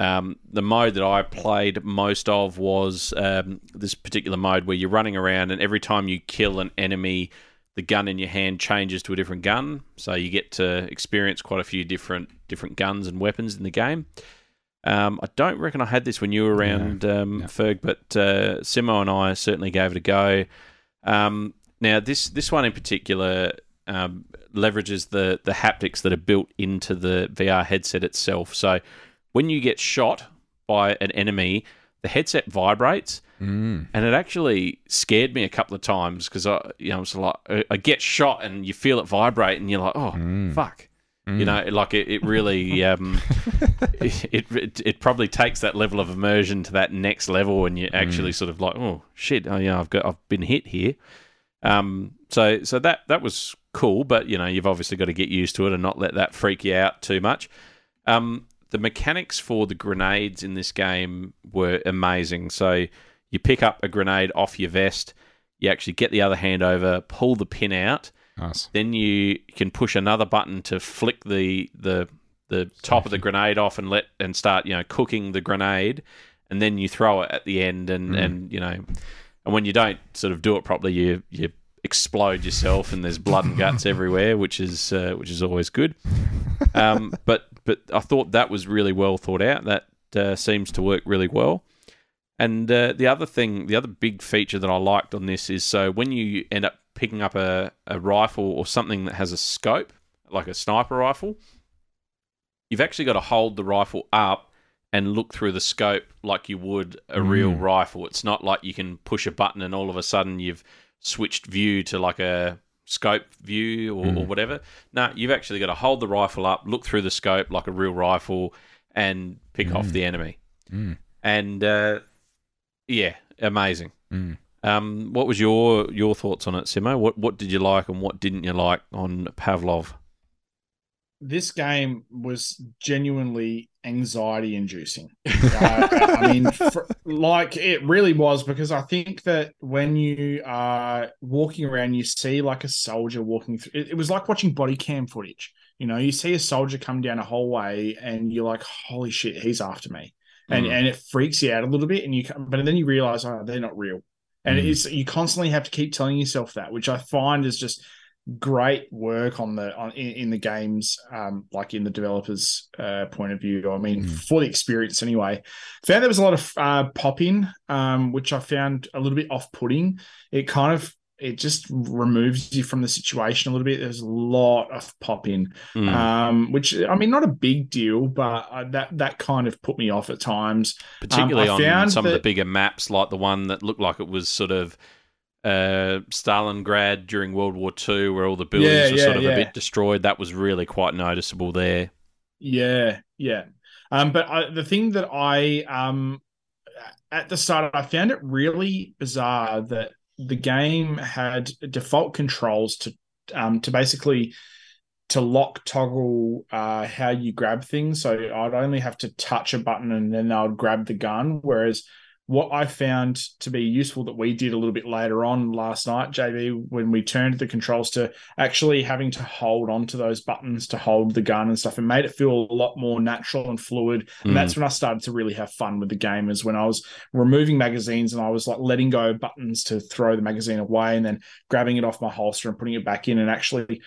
Um, the mode that I played most of was um, this particular mode where you're running around, and every time you kill an enemy, the gun in your hand changes to a different gun. So you get to experience quite a few different different guns and weapons in the game. Um, I don't reckon I had this when you were around, um, no. Ferg, but uh, Simo and I certainly gave it a go. Um, now, this this one in particular um, leverages the the haptics that are built into the VR headset itself. So, when you get shot by an enemy, the headset vibrates, Mm. and it actually scared me a couple of times because I, you know, I was like, I- get shot and you feel it vibrate, and you're like, oh Mm. fuck. You know, like it, it really, um, it, it it probably takes that level of immersion to that next level, and you're actually sort of like, oh shit, oh yeah, I've got, I've been hit here. Um, so so that that was cool, but you know, you've obviously got to get used to it and not let that freak you out too much. Um, the mechanics for the grenades in this game were amazing. So you pick up a grenade off your vest, you actually get the other hand over, pull the pin out, Nice. then you can push another button to flick the the the top of the grenade off and let and start you know cooking the grenade, and then you throw it at the end and and you know, and when you don't sort of do it properly, you you explode yourself and there's blood and guts everywhere, which is uh, which is always good. Um, but but I thought that was really well thought out. That uh, seems to work really well. And uh, the other thing, the other big feature that I liked on this is so when you end up picking up a, a rifle or something that has a scope, like a sniper rifle, you've actually got to hold the rifle up and look through the scope like you would a real Mm. rifle. It's not like you can push a button and all of a sudden you've switched view to like a scope view or, or whatever. No, you've actually got to hold the rifle up, look through the scope like a real rifle, and pick off the enemy. Mm. And uh, yeah, amazing. Mm. Um, what was your your thoughts on it, Simo? What what did you like and what didn't you like on Pavlov? this game was genuinely anxiety inducing. Uh, I mean, for, like it really was because I think that when you are walking around, you see like a soldier walking through. It, it was like watching body cam footage. You know, you see a soldier come down a hallway, and you're like, "Holy shit, he's after me," and Mm. and it freaks you out a little bit. And you, come- but then you realize, oh, they're not real. And Mm. it's you constantly have to keep telling yourself that, which I find is just great work on the on in, in the games, um, like in the developers' uh, point of view. I mean, for the experience anyway. Found there was a lot of uh, pop in, um, which I found a little bit off putting. It kind of it just removes you from the situation a little bit. There's a lot of pop in, Mm. um, which I mean, not a big deal, but uh, that that kind of put me off at times. particularly I on some of the bigger maps, like the one that looked like it was sort of uh, Stalingrad during World War II, where all the buildings Yeah, were yeah, sort of yeah. a bit destroyed. That was really quite noticeable there. Yeah, yeah. Um, but I, the thing that I um at the start I found it really bizarre that the game had default controls to um to basically to lock toggle uh how you grab things. So I'd only have to touch a button and then I would grab the gun. Whereas what I found to be useful that we did a little bit later on last night, JB, when we turned the controls to actually having to hold on to those buttons to hold the gun and stuff, it made it feel a lot more natural and fluid. And Mm. that's when I started to really have fun with the game, is when I was removing magazines and I was like letting go buttons to throw the magazine away and then grabbing it off my holster and putting it back in and actually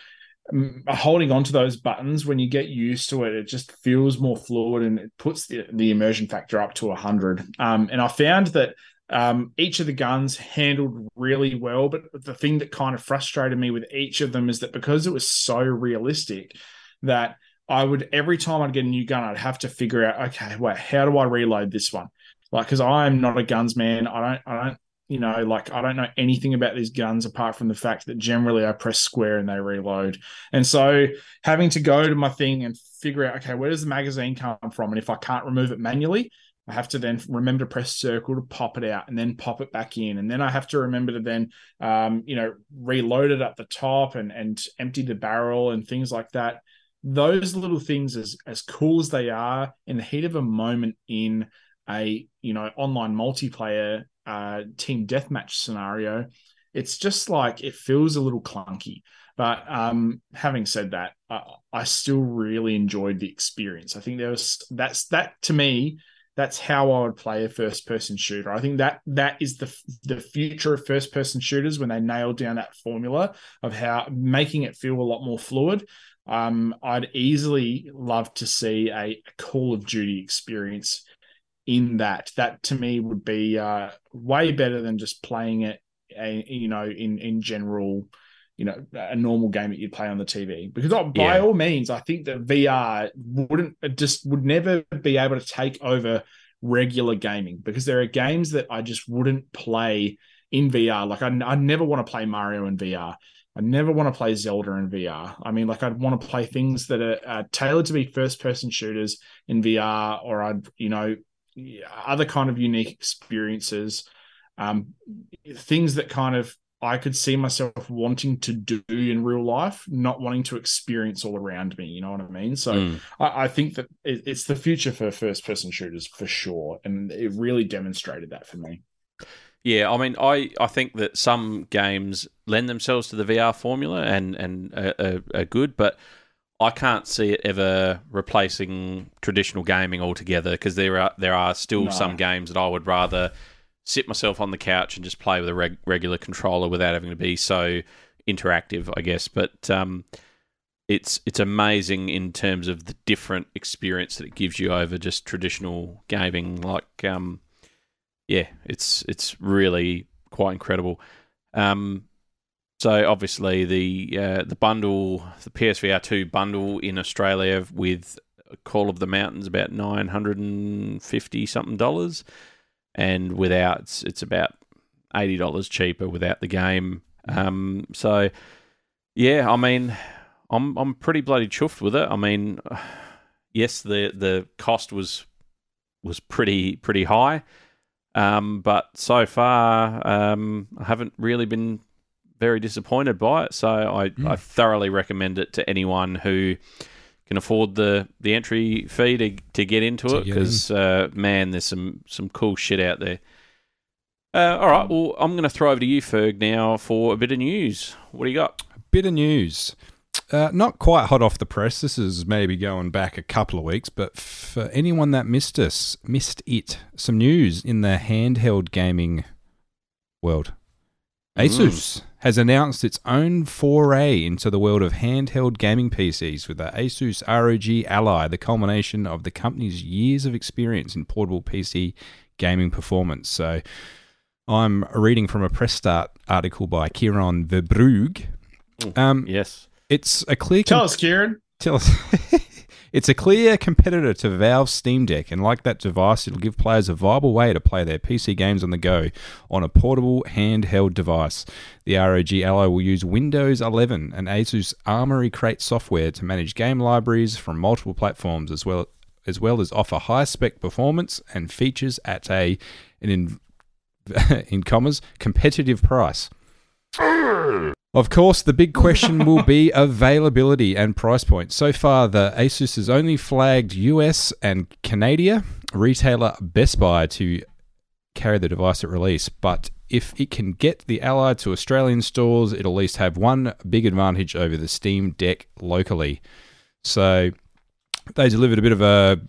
holding on to those buttons when you get used to it it just feels more fluid and it puts the, the immersion factor up to 100 um, and i found that um, each of the guns handled really well but the thing that kind of frustrated me with each of them is that because it was so realistic that i would every time i'd get a new gun i'd have to figure out okay wait how do i reload this one? Like because i'm not a guns man i don't i don't you know, like I don't know anything about these guns apart from the fact that generally I press square and they reload. And so having to go to my thing and figure out, okay, where does the magazine come from? And if I can't remove it manually, I have to then remember to press circle to pop it out and then pop it back in. And then I have to remember to then, um, you know, reload it at the top and, and empty the barrel and things like that. Those little things, as, as cool as they are in the heat of a moment in a, you know, online multiplayer uh, team deathmatch scenario, it's just like it feels a little clunky. But um, having said that, I, I still really enjoyed the experience. I think there was that's that to me. That's how I would play a first-person shooter. I think that that is the the future of first-person shooters when they nail down that formula of how making it feel a lot more fluid. Um, I'd easily love to see a Call of Duty experience in that. That to me would be uh, way better than just playing it, you know, in in general, you know, a normal game that you'd play on the TV. Because uh, by Yeah. all means, I think that VR wouldn't just would never be able to take over regular gaming because there are games that I just wouldn't play in VR. Like I, I never want to play Mario in VR. I never want to play Zelda in VR. I mean, like I'd want to play things that are, are tailored to be first-person shooters in VR, or I'd, you know, other kind of unique experiences, um, things that kind of I could see myself wanting to do in real life, not wanting to experience all around me. You know what I mean? So Mm. I, I think that it, it's the future for first-person shooters for sure, and it really demonstrated that for me. Yeah, I mean, I, I think that some games lend themselves to the VR formula and and are, are good, but I can't see it ever replacing traditional gaming altogether because there are there are still No. some games that I would rather sit myself on the couch and just play with a reg- regular controller without having to be so interactive, I guess. But um, it's it's amazing in terms of the different experience that it gives you over just traditional gaming. Like, um, yeah, it's it's really quite incredible. Um, so obviously the uh, the bundle, the PSVR two bundle in Australia with Call of the Mountains about nine hundred and fifty something dollars, and without it's, it's about eighty dollars cheaper without the game. Um, so yeah, I mean, I'm I'm pretty bloody chuffed with it. I mean, yes, the the cost was was pretty pretty high, um, but so far um, I haven't really been very disappointed by it. So I, I thoroughly recommend it to anyone who can afford the, the entry fee to, to get into To it because uh, man, there's some some cool shit out there. Uh, all right, well, I'm going to throw over to you, Ferg, now for a bit of news. What do you got? Bit of news. Uh, not quite hot off the press. This is maybe going back a couple of weeks, but for anyone that missed us, missed it, some news in the handheld gaming world. Asus has announced its own foray into the world of handheld gaming PCs with the Asus ROG Ally, the culmination of the company's years of experience in portable PC gaming performance. So I'm reading from a press start article by Kieran Verbrugge. Um, Yes. it's a clear Tell us, Kieran. Tell us. it's a clear competitor to Valve's Steam Deck, and like that device, it'll give players a viable way to play their PC games on the go on a portable handheld device. The ROG Ally will use Windows 11 and Asus Armoury Crate software to manage game libraries from multiple platforms, as well as well as offer high spec performance and features at a an in, in commas competitive price. Of course, the big question will be availability and price point. So far, the Asus has only flagged US and Canada retailer Best Buy to carry the device at release. But if it can get the Ally to Australian stores, it'll at least have one big advantage over the Steam Deck locally. So they delivered a bit of a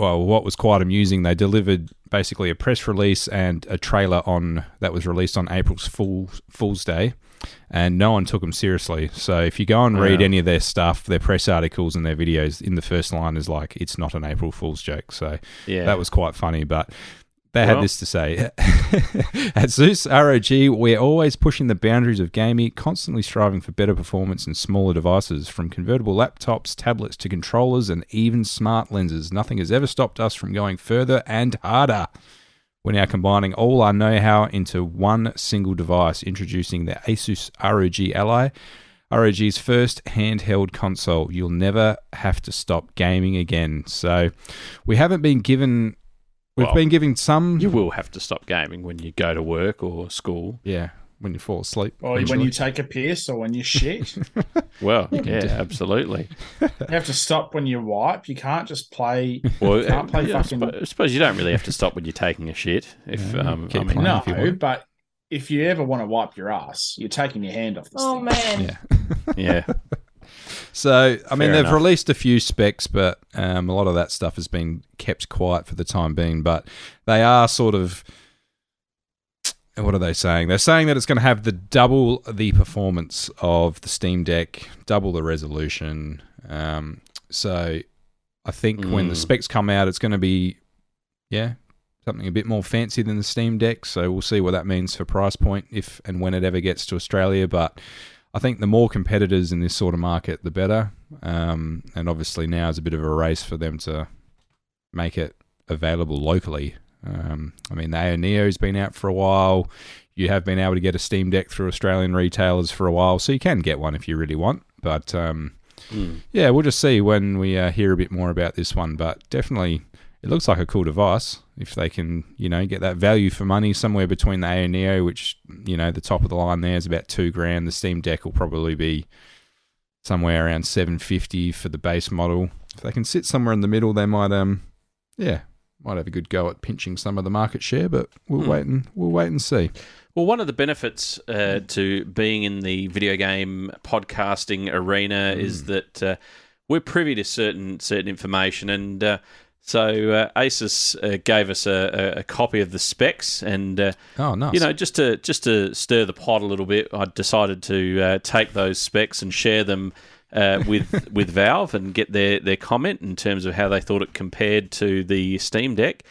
well, what was quite amusing, they delivered basically a press release and a trailer on that was released on April's Fool, Fool's Day, and no one took them seriously. So if you go and read Yeah. any of their stuff, their press articles and their videos, in the first line is like, "It's not an April Fool's joke." So Yeah. that was quite funny, but. They had this to say. At Asus ROG, we're always pushing the boundaries of gaming, constantly striving for better performance and smaller devices. From convertible laptops, tablets to controllers, and even smart lenses, nothing has ever stopped us from going further and harder. We're now combining all our know how into one single device, introducing the Asus ROG Ally. ROG's first handheld console. You'll never have to stop gaming again. So, we haven't been given. We've Well, been giving some. You will have to stop gaming when you go to work or school. Yeah, when you fall asleep. Or when you take a piss or when you shit. you Well, yeah, absolutely. You have to stop when you wipe. You can't just play. Well, can't play yeah, I fucking. I suppose you don't really have to stop when you're taking a shit. If Yeah, um, I mean. No, if you but if you ever want to wipe your ass, you're taking your hand off this Oh thing. man. Yeah. yeah, So, I mean, Fair they've enough. released a few specs, but um, a lot of that stuff has been kept quiet for the time being. But they are sort of. What are they saying? They're saying that it's going to have the double the performance of the Steam Deck, double the resolution. Um, so, I think when the Mm. specs come out, it's going to be, yeah, something a bit more fancy than the Steam Deck. So we'll see what that means for price point if and when it ever gets to Australia. But I think the more competitors in this sort of market, the better. Um, and obviously now is a bit of a race for them to make it available locally. Um, I mean, the Aya Neo's been out for a while. You have been able to get a Steam Deck through Australian retailers for a while, so you can get one if you really want. But um, Mm. yeah, we'll just see when we uh, hear a bit more about this one. But definitely, it looks like a cool device if they can, you know, get that value for money somewhere between the Aya Neo, which you know the top of the line there is about two grand. The Steam Deck will probably be somewhere around seven fifty for the base model. If they can sit somewhere in the middle, they might, um, yeah, might have a good go at pinching some of the market share. But we'll Hmm. wait and we'll wait and see. Well, one of the benefits uh, to being in the video game podcasting arena is that uh, we're privy to certain certain information, and uh, so uh, Asus uh, gave us a, a, a copy of the specs, and uh, Oh, nice. you know, just to just to stir the pot a little bit, I decided to uh, take those specs and share them uh, with with Valve and get their their comment in terms of how they thought it compared to the Steam Deck.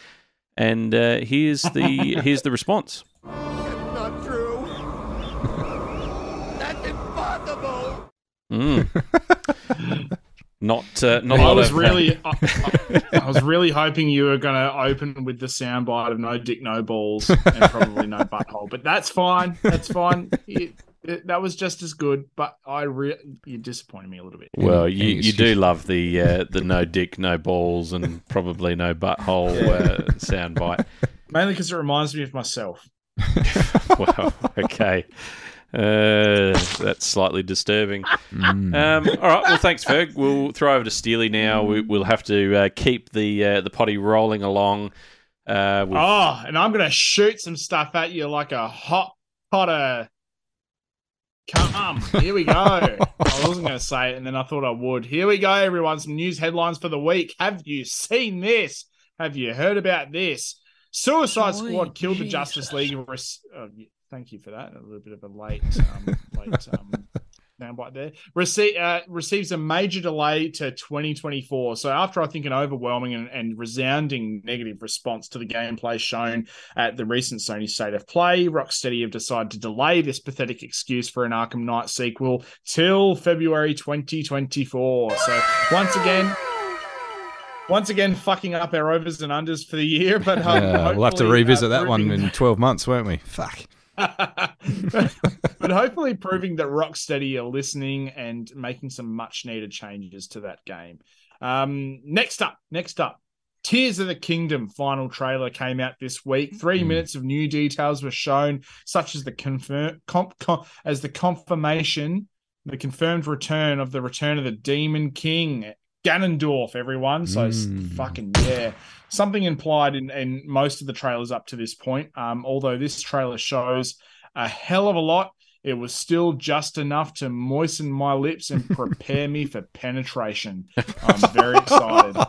And uh, here's the here's the response. Not true. That's impossible. Mm. Not uh, not a I lot was of really, I, I- I was really hoping you were going to open with the soundbite of "no dick, no balls" and probably no butthole, but that's fine. That's fine. It, it- that was just as good, but I re- you disappointed me a little bit. Well, Any- you, you do love the uh, the no dick, no balls, and probably no butthole uh, soundbite. Mainly because it reminds me of myself. Well, okay, uh, that's slightly disturbing. Mm. Um, all right, well, thanks, Ferg. We'll throw over to Steely now. We, we'll have to uh, keep the uh, the potty rolling along. Uh, with, Oh, and I'm going to shoot some stuff at you like a hot potter. Come, here we go. I wasn't going to say it, and then I thought I would. Here we go, everyone. Some news headlines for the week. Have you seen this? Have you heard about this? Suicide Holy Squad killed the Justice League. Res- uh, Thank you for that. A little bit of a late, um, late um, soundbite there. Rece- uh, receives a major delay to 2024. So after I think an overwhelming and, and resounding negative response to the gameplay shown at the recent Sony State of Play, Rocksteady have decided to delay this pathetic excuse for an Arkham Knight sequel till February 2024. So once again. Once again, fucking up our overs and unders for the year, but um, Yeah, we'll have to uh, revisit that one in 12 months, won't we? Fuck. but hopefully proving that Rocksteady are listening and making some much needed changes to that game. Um, next up, next up, Tears of the Kingdom final trailer came out this week. Three Hmm. minutes of new details were shown, such as the confirm com- com- as the confirmation, the confirmed return of the return of the Demon King. Ganondorf, everyone. So Mm. fucking yeah. Something implied in, in most of the trailers up to this point. Um, although this trailer shows a hell of a lot, it was still just enough to moisten my lips and prepare me for penetration. I'm very excited.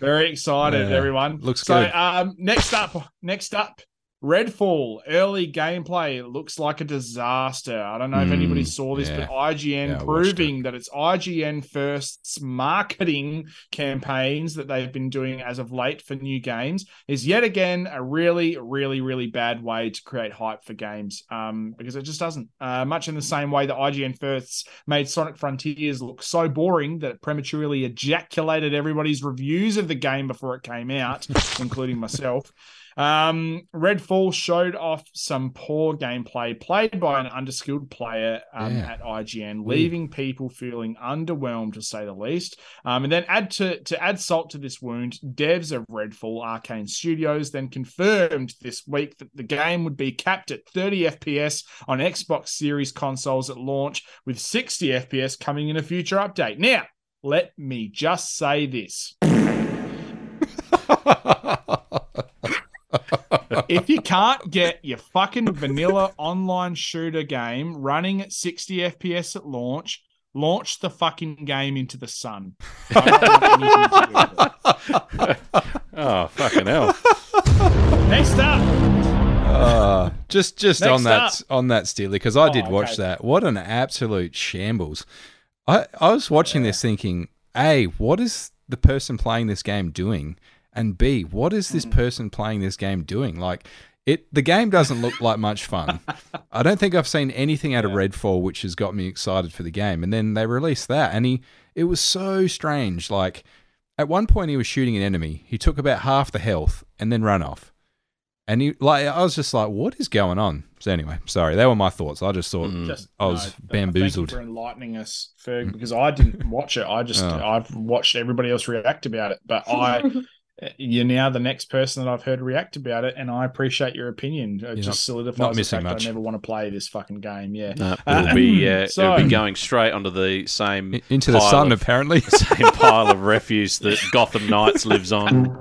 Very excited, Yeah, everyone. looks so, good. Um, next up, next up, Redfall early gameplay looks like a disaster. I don't know if Mm, anybody saw this, yeah. but IGN Yeah, proving that it's IGN first's marketing campaigns that they've been doing as of late for new games is yet again a really, really, really bad way to create hype for games. Um, because it just doesn't. Uh, much in the same way that IGN firsts made Sonic Frontiers look so boring that it prematurely ejaculated everybody's reviews of the game before it came out, including myself. Um, Redfall showed off some poor gameplay played by an underskilled player um, Yeah. at IGN, leaving people feeling underwhelmed to say the least. Um, and then add to to add salt to this wound, devs of Redfall Arkane Studios then confirmed this week that the game would be capped at 30 FPS on Xbox Series consoles at launch, with 60 FPS coming in a future update. Now, let me just say this. if you can't get your fucking vanilla online shooter game running at 60 FPS at launch, launch the fucking game into the sun. I don't want anything to do with it. Oh, fucking hell. Next up, Uh, just just Next on that up. on that Steely because I Oh, did watch okay. that. What an absolute shambles! I I was watching this thinking, a what is the person playing this game doing, and b what is Hmm. this person playing this game doing? Like it, the game doesn't look like much fun. I don't think I've seen anything out of Redfall which has got me excited for the game. And then they released that, and he it was so strange. Like at one point he was shooting an enemy, he took about half the health and then ran off. And he like I was just like, what is going on? So anyway, sorry, they were my thoughts. I just thought just I was no, Thank bamboozled. you for enlightening us, Ferg, because I didn't watch it. I just Oh. I've watched everybody else react about it, but I. You're now the next person that I've heard react about it, and I appreciate your opinion. It You're just solidifies not the fact much. I never want to play this fucking game. Yeah, No, Uh, it'll be uh, so- it'll be going straight onto the same Into the sun, of- apparently. same pile of refuse that Gotham Knights lives on.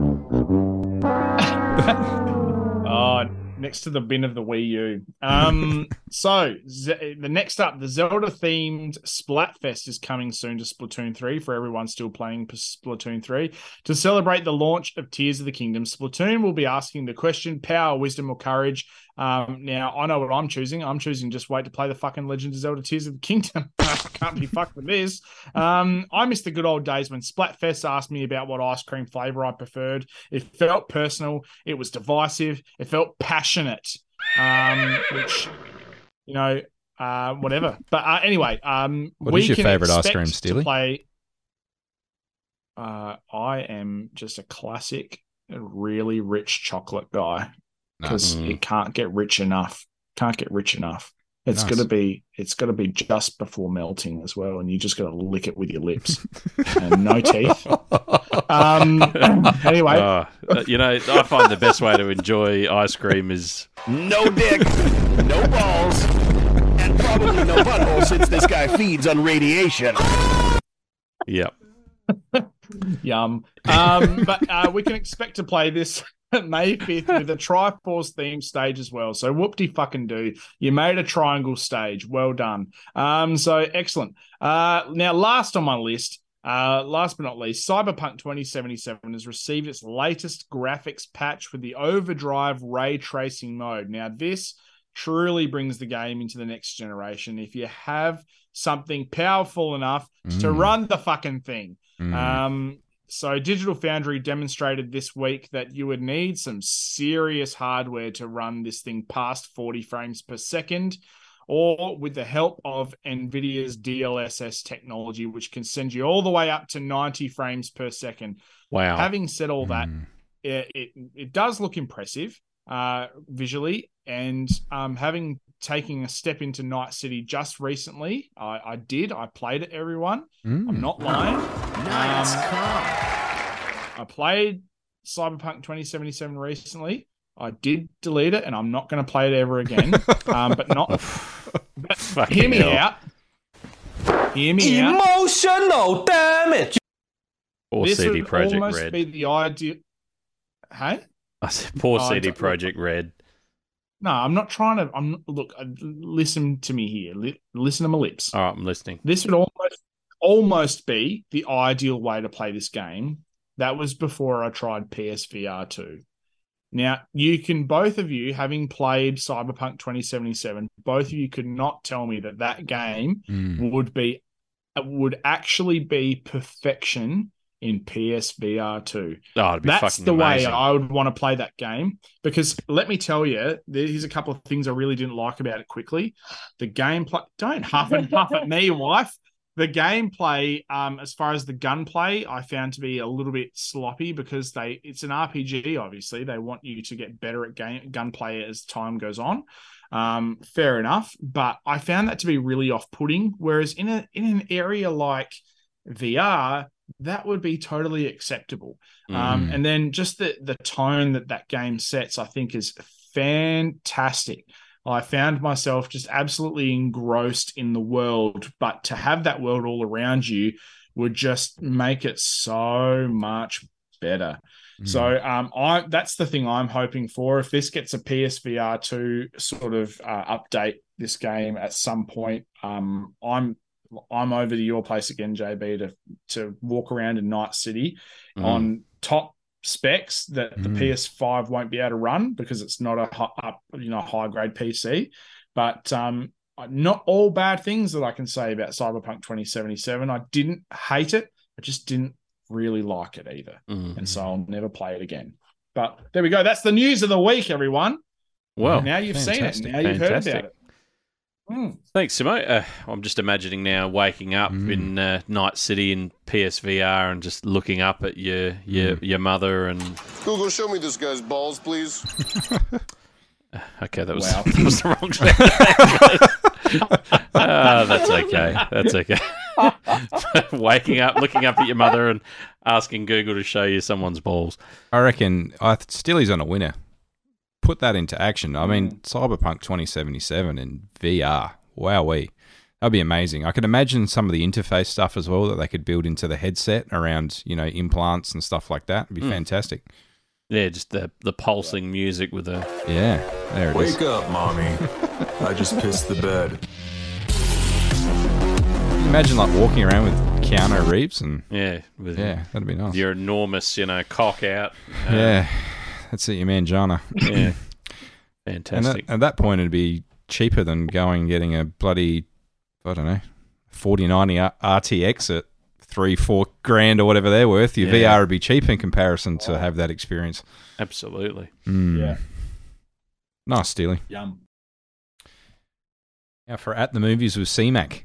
Oh, next to the bin of the Wii U. Um, so Z- the next up, the Zelda themed Splatfest is coming soon to Splatoon 3 for everyone still playing Splatoon 3. To celebrate the launch of Tears of the Kingdom, Splatoon will be asking the question power, wisdom, or courage. Um, now, I know what I'm choosing. I'm choosing just wait to play the fucking Legend of Zelda Tears of the Kingdom. I can't be fucked with this. Um, I miss the good old days when Splatfest asked me about what ice cream flavor I preferred. It felt personal. It was divisive. It felt passionate. Um, which, you know, uh, whatever. But uh, anyway, um, What is your can favourite ice cream, to Steely? Play. Uh, I am just a classic, really rich chocolate guy because Nice. it can't get rich enough. Can't get rich enough. It's Nice. got to be. it's gonna be just before melting as well, and you just got to lick it with your lips and no teeth. Um. Anyway, Oh, uh, you know, I find the best way to enjoy ice cream is No dick, no balls, and probably no butthole since this guy feeds on radiation. Yep. Yum. Um, but uh, we can expect to play this May 5th with a Triforce theme stage as well. So whoop-de fucking do. You made a triangle stage. Well done. Um, so excellent. Uh, now, last on my list, uh, last but not least, Cyberpunk 2077 has received its latest graphics patch with the overdrive ray tracing mode. Now, this truly brings the game into the next generation. If you have something powerful enough to Mm. run the fucking thing. Mm. Um, so Digital Foundry demonstrated this week that you would need some serious hardware to run this thing past 40 frames per second, or with the help of NVIDIA's DLSS technology, which can send you all the way up to 90 frames per second. Wow. Having said all that, Mm. it, it, it does look impressive uh, visually. And um, having taken a step into Night City just recently, I, I did. I played it, everyone. Mm. I'm not lying. Um, I played Cyberpunk 2077 recently. I did delete it, and I'm not going to play it ever again. um, but not. but hear me hell. out. Hear me out. Emotional damage. Poor this CD would Project almost Red. be the idea. Hey, I said, poor Oh, CD don't- Project Red. no, I'm not trying to. I'm look. uh, Listen to me here. Listen to my lips. All right, I'm listening. This would almost almost be the ideal way to play this game. That was before I tried PSVR 2. Now, you can both of you, having played Cyberpunk 2077, both of you could not tell me that that game Mm. would be would actually be perfection in PSVR 2. Oh, That's the way. I would want to play that game because let me tell you, there's a couple of things I really didn't like about it. Quickly, the gameplay. Don't huff and puff at me, wife. The gameplay, um, as far as the gunplay, I found to be a little bit sloppy because they it's an RPG. Obviously, they want you to get better at game gunplay as time goes on. Um, fair enough, but I found that to be really off-putting. Whereas in a in an area like VR, that would be totally acceptable. Um, Mm. and then just the the tone that that game sets, I think, is fantastic. I found myself just absolutely engrossed in the world, but to have that world all around you would just make it so much better. Mm. So um, I that's the thing I'm hoping for. If this gets a PSVR two sort of uh, update this game at some point, um, I'm I'm over to your place again, JB, to to walk around in Night City Mhm. on top specs that the Mm. PS5 won't be able to run because it's not a up you know high grade PC. But um, not all bad things that I can say about Cyberpunk 2077. I didn't hate it. I just didn't really like it either Mhm. and so I'll never play it again. But there we go. That's the news of the week, everyone. Well, now you've fantastic. seen it. Now you've Fantastic. heard about it. Hmm. Thanks, Simo. Uh, I'm just imagining now waking up Mm. in uh, Night City in PSVR and just looking up at your your, your mother and Google, show me this guy's balls, please. okay, that was, Wow. that was the wrong sound. Ah, that's okay. That's okay. waking up, looking up at your mother, and asking Google to show you someone's balls. I reckon I th- Steely's on a winner. Put that into action. I mean, Cyberpunk 2077 in VR. Wowee. That'd be amazing. I could imagine some of the interface stuff as well that they could build into the headset around, you know, implants and stuff like that. It'd be Mm. fantastic. Yeah, just the the pulsing music with the Yeah, there it is. Wake up, mommy. I just pissed the bed. Imagine like walking around with Keanu Reeves and yeah with yeah, that'd be nice. your enormous you know cock out. Uh, Yeah, that's it, your man Jana. yeah. And at, Fantastic. at that point, it'd be cheaper than going and getting a bloody, I don't know, 4090 RTX at three, four grand or whatever they're worth. Your Yeah. VR would be cheap in comparison to have that experience. Absolutely. Mm. Yeah. Nice, Steely. Yum. Now for At the Movies with CMAC.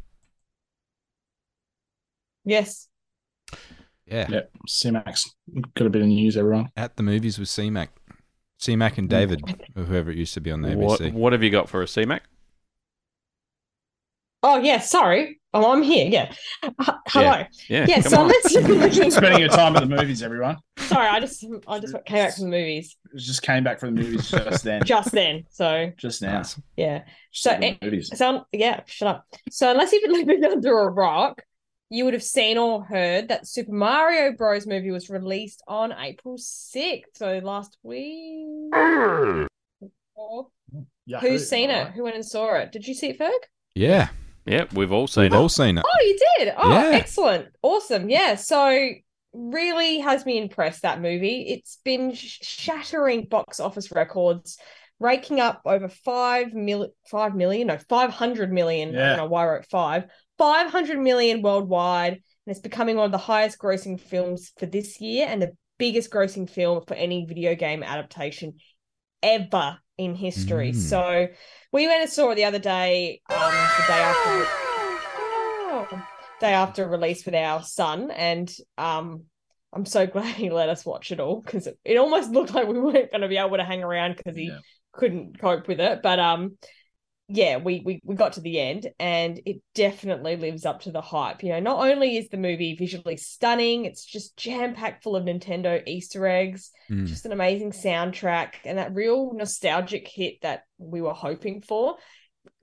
Yes. Yeah. Yeah. C-Max. Got a bit of news, everyone. At the Movies with CMAC. CMAC and mm. David, or whoever it used to be on the What ABC. what have you got for a CMAC? Oh, yeah. Sorry. Oh, I'm here. Yeah. H- hello. Yeah. Yeah. come so on. let's looking. Spending your time at the movies, everyone. Sorry, I just I just came back from the movies Just came back from the movies just then. just then. So just now. Yeah. Just So the it- movies. So yeah, shut up. So unless you've been living under a rock, you would have seen or heard that Super Mario Bros. movie was released on April 6th. So last week. Yahoo, Who's seen alright. it? Who went and saw it? Did you see it, Ferg? Yeah, Yeah, we've all seen we've it. all seen it. Oh, you did. Oh, Yeah. excellent. Awesome. Yeah. So really has me impressed that movie. It's been sh- shattering box office records raking up over five mil, five million, no, five hundred million. I Yeah. don't know why I wrote five. Five hundred million worldwide, and it's becoming one of the highest grossing films for this year and the biggest grossing film for any video game adaptation ever in history. Mm. So we went and saw it the other day, um, the day after day after release with our son, and um, I'm so glad he let us watch it all because it, it almost looked like we weren't going to be able to hang around because he Yeah. couldn't cope with it. But um, yeah, we, we we got to the end, and it definitely lives up to the hype. You know, not only is the movie visually stunning, it's just jam packed full of Nintendo Easter eggs, Mm. just an amazing soundtrack, and that real nostalgic hit that we were hoping for.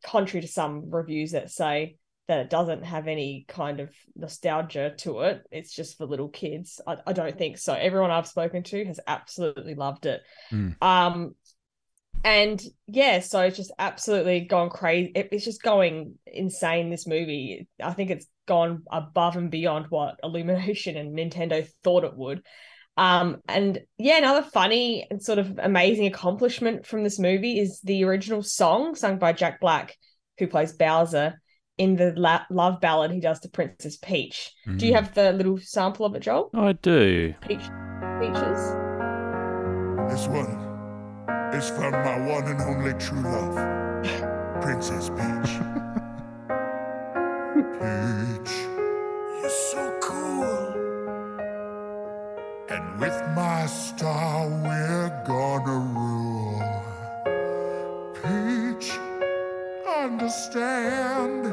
Contrary to some reviews that say that it doesn't have any kind of nostalgia to it. It's just for little kids. I, I don't think so. Everyone I've spoken to has absolutely loved it. Mm. Um, and yeah, so it's just absolutely gone crazy. It- it's just going insane. This movie, I think it's gone above and beyond what Illumination and Nintendo thought it would. Um, and yeah, another funny and sort of amazing accomplishment from this movie is the original song sung by Jack Black, who plays Bowser in the la- love ballad he does to Princess Peach. Do you Mm. have the little sample of it, Joel? I do. Peach, peaches. This one is from my one and only true love, Princess Peach. Peach, you're so cool. And with my star, we're gonna rule. Peach, understand.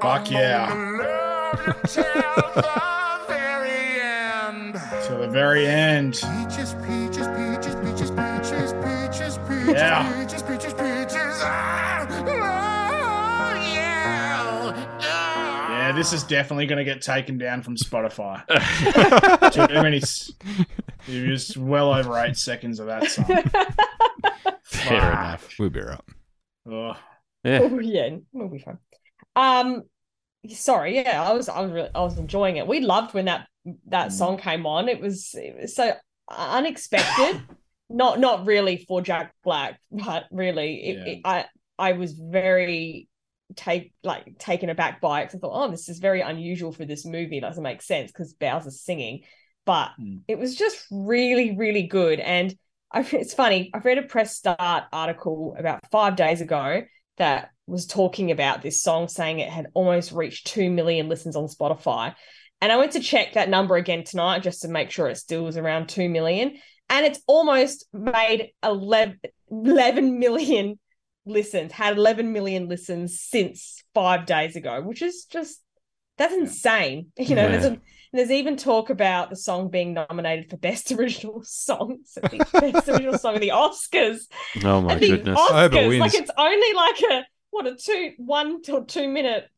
Fuck yeah. Love you till the very end. To the very end. Peaches, peaches, peaches, peaches, peaches, peaches, peaches, Yeah. peaches, peaches, peaches. Ah, oh, yeah. Ah. Yeah, this is definitely going to get taken down from Spotify. Too many. s- You used well over eight seconds of that song. Fair Fuck. enough. We'll be right. Ugh. Yeah. Oh yeah, we'll be fine. Um, sorry, yeah, I was, I was, really, I was enjoying it. We loved when that that Mm. song came on. It was, it was so unexpected. not, not really for Jack Black, but really, it, Yeah. it, I, I was very take like taken aback by it. I thought, oh, this is very unusual for this movie. It doesn't make sense because Bowser's singing, but Mm. it was just really, really good. And I, it's funny. I've read a press start article about five days ago that was talking about this song, saying it had almost reached 2 million listens on Spotify. And I went to check that number again tonight just to make sure it still was around 2 million. And it's almost made 11, 11 million listens, had 11 million listens since five days ago, which is just, that's insane. You know, Yeah. there's, a, there's even talk about the song being nominated for Best Original Song, so the Best Original Song of the Oscars Oh my the goodness. I hope it wins. Like it's only like a what a two one to two minute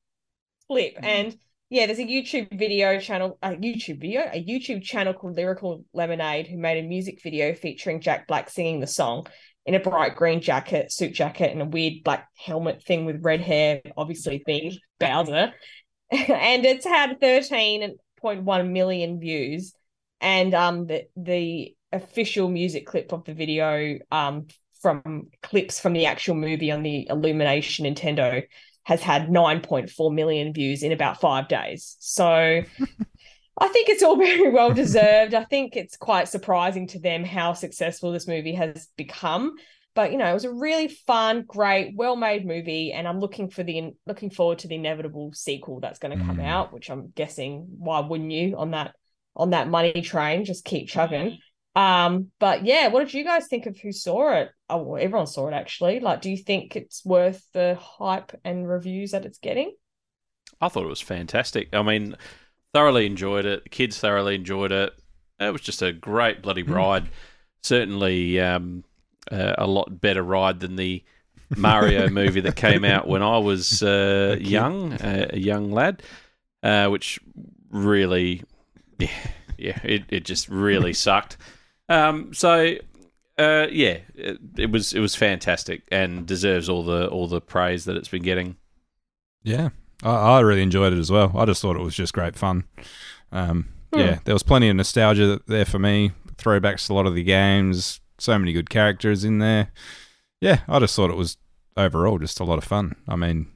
clip, Mm. and yeah, there's a YouTube video channel, a YouTube video, a YouTube channel called Lyrical Lemonade, who made a music video featuring Jack Black singing the song in a bright green jacket, suit jacket, and a weird black helmet thing with red hair, obviously being Bowser, and it's had 13.1 million views, and um the the official music clip of the video um from clips from the actual movie on the Illumination Nintendo has had 9.4 million views in about five days. So I think it's all very well deserved. I think it's quite surprising to them how successful this movie has become. But you know, it was a really fun, great, well-made movie, and I'm looking for the looking forward to the inevitable sequel that's going to come Mm. out. Which I'm guessing, why wouldn't you on that on that money train? Just keep chugging. Um, but yeah, what did you guys think of who saw it? Oh, well, everyone saw it actually. Like, do you think it's worth the hype and reviews that it's getting? I thought it was fantastic. I mean, thoroughly enjoyed it. The kids thoroughly enjoyed it. It was just a great bloody ride. Certainly um, uh, a lot better ride than the Mario movie that came out when I was uh, young, uh, a young lad, uh, which really, yeah, yeah, it, it just really sucked. Um, so uh, yeah, it, it was it was fantastic and deserves all the all the praise that it's been getting. Yeah, I, I really enjoyed it as well. I just thought it was just great fun. Um, Hmm. Yeah, there was plenty of nostalgia there for me. Throwbacks to a lot of the games. So many good characters in there. yeah, I just thought it was overall just a lot of fun. I mean,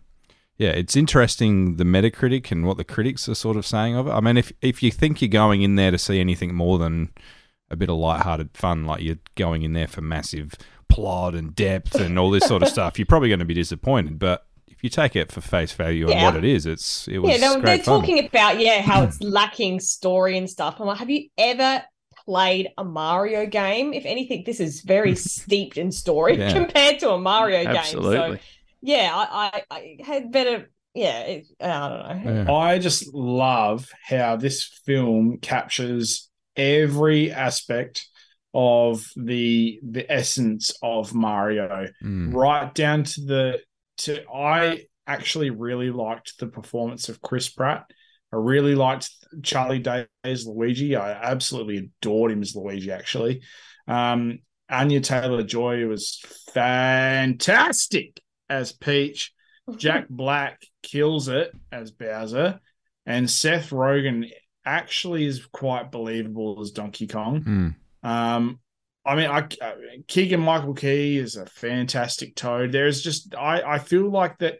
yeah, it's interesting the Metacritic and what the critics are sort of saying of it. I mean, if if you think you're going in there to see anything more than a bit of light-hearted fun, like you're going in there for massive plot and depth and all this sort of stuff, you're probably going to be disappointed. But if you take it for face value and Yeah. what it is, it's it was yeah, they're, great they're fun. talking about yeah how it's lacking story and stuff. I'm like, have you ever played a Mario game? If anything, this is very steeped in story Yeah. compared to a Mario game. Absolutely. So yeah, I, I, I had better. Yeah, I don't know. I just love how this film captures every aspect of the the essence of Mario, Mm. right down to the to. I actually really liked the performance of Chris Pratt. I really liked Charlie Day as Luigi. I absolutely adored him as Luigi. Actually, um, Anya Taylor Joy was fantastic as Peach. Jack Black kills it as Bowser, and Seth Rogen actually is quite believable as Donkey Kong. Mm. Um, I mean, I Keegan Michael Key is a fantastic Toad. There's just I I feel like that.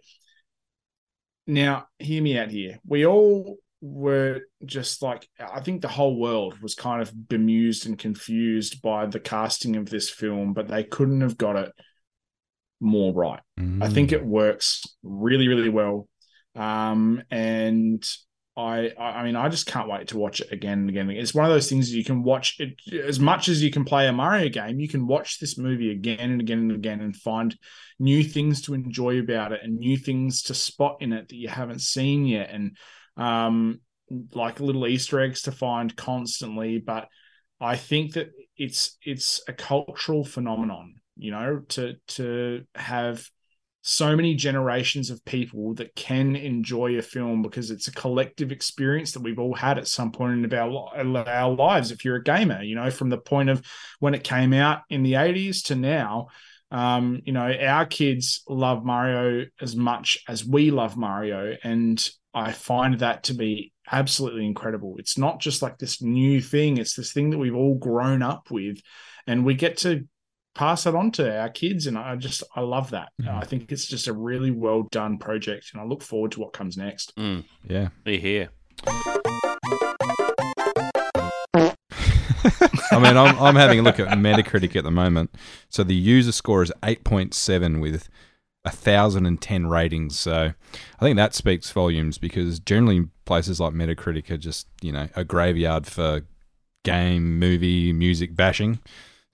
Now, hear me out here. We all were just like I think the whole world was kind of bemused and confused by the casting of this film, but they couldn't have got it more right. I think it works really, really well. Um, and I, I mean, I just can't wait to watch it again and again. It's one of those things you can watch it as much as you can play a Mario game. You can watch this movie again and again and again and find new things to enjoy about it and new things to spot in it that you haven't seen yet, and um, like little Easter eggs to find constantly. But I think that it's it's a cultural phenomenon, you know, to to have so many generations of people that can enjoy a film because it's a collective experience that we've all had at some point in our, our lives if you're a gamer you know from the point of when it came out in the 80s to now. Um, you know our kids love mario as much as we love mario and i find that to be absolutely incredible. It's not just like this new thing it's this thing that we've all grown up with and we get to pass it on to our kids and i just i love that i think it's just a really well done project and i look forward to what comes next Mm. Yeah. Be here. I mean, I'm, I'm having a look at Metacritic at the moment. So the user score is 8.7 with 1,010 ratings. So I think that speaks volumes because generally places like Metacritic are just, you know, a graveyard for game, movie, music bashing.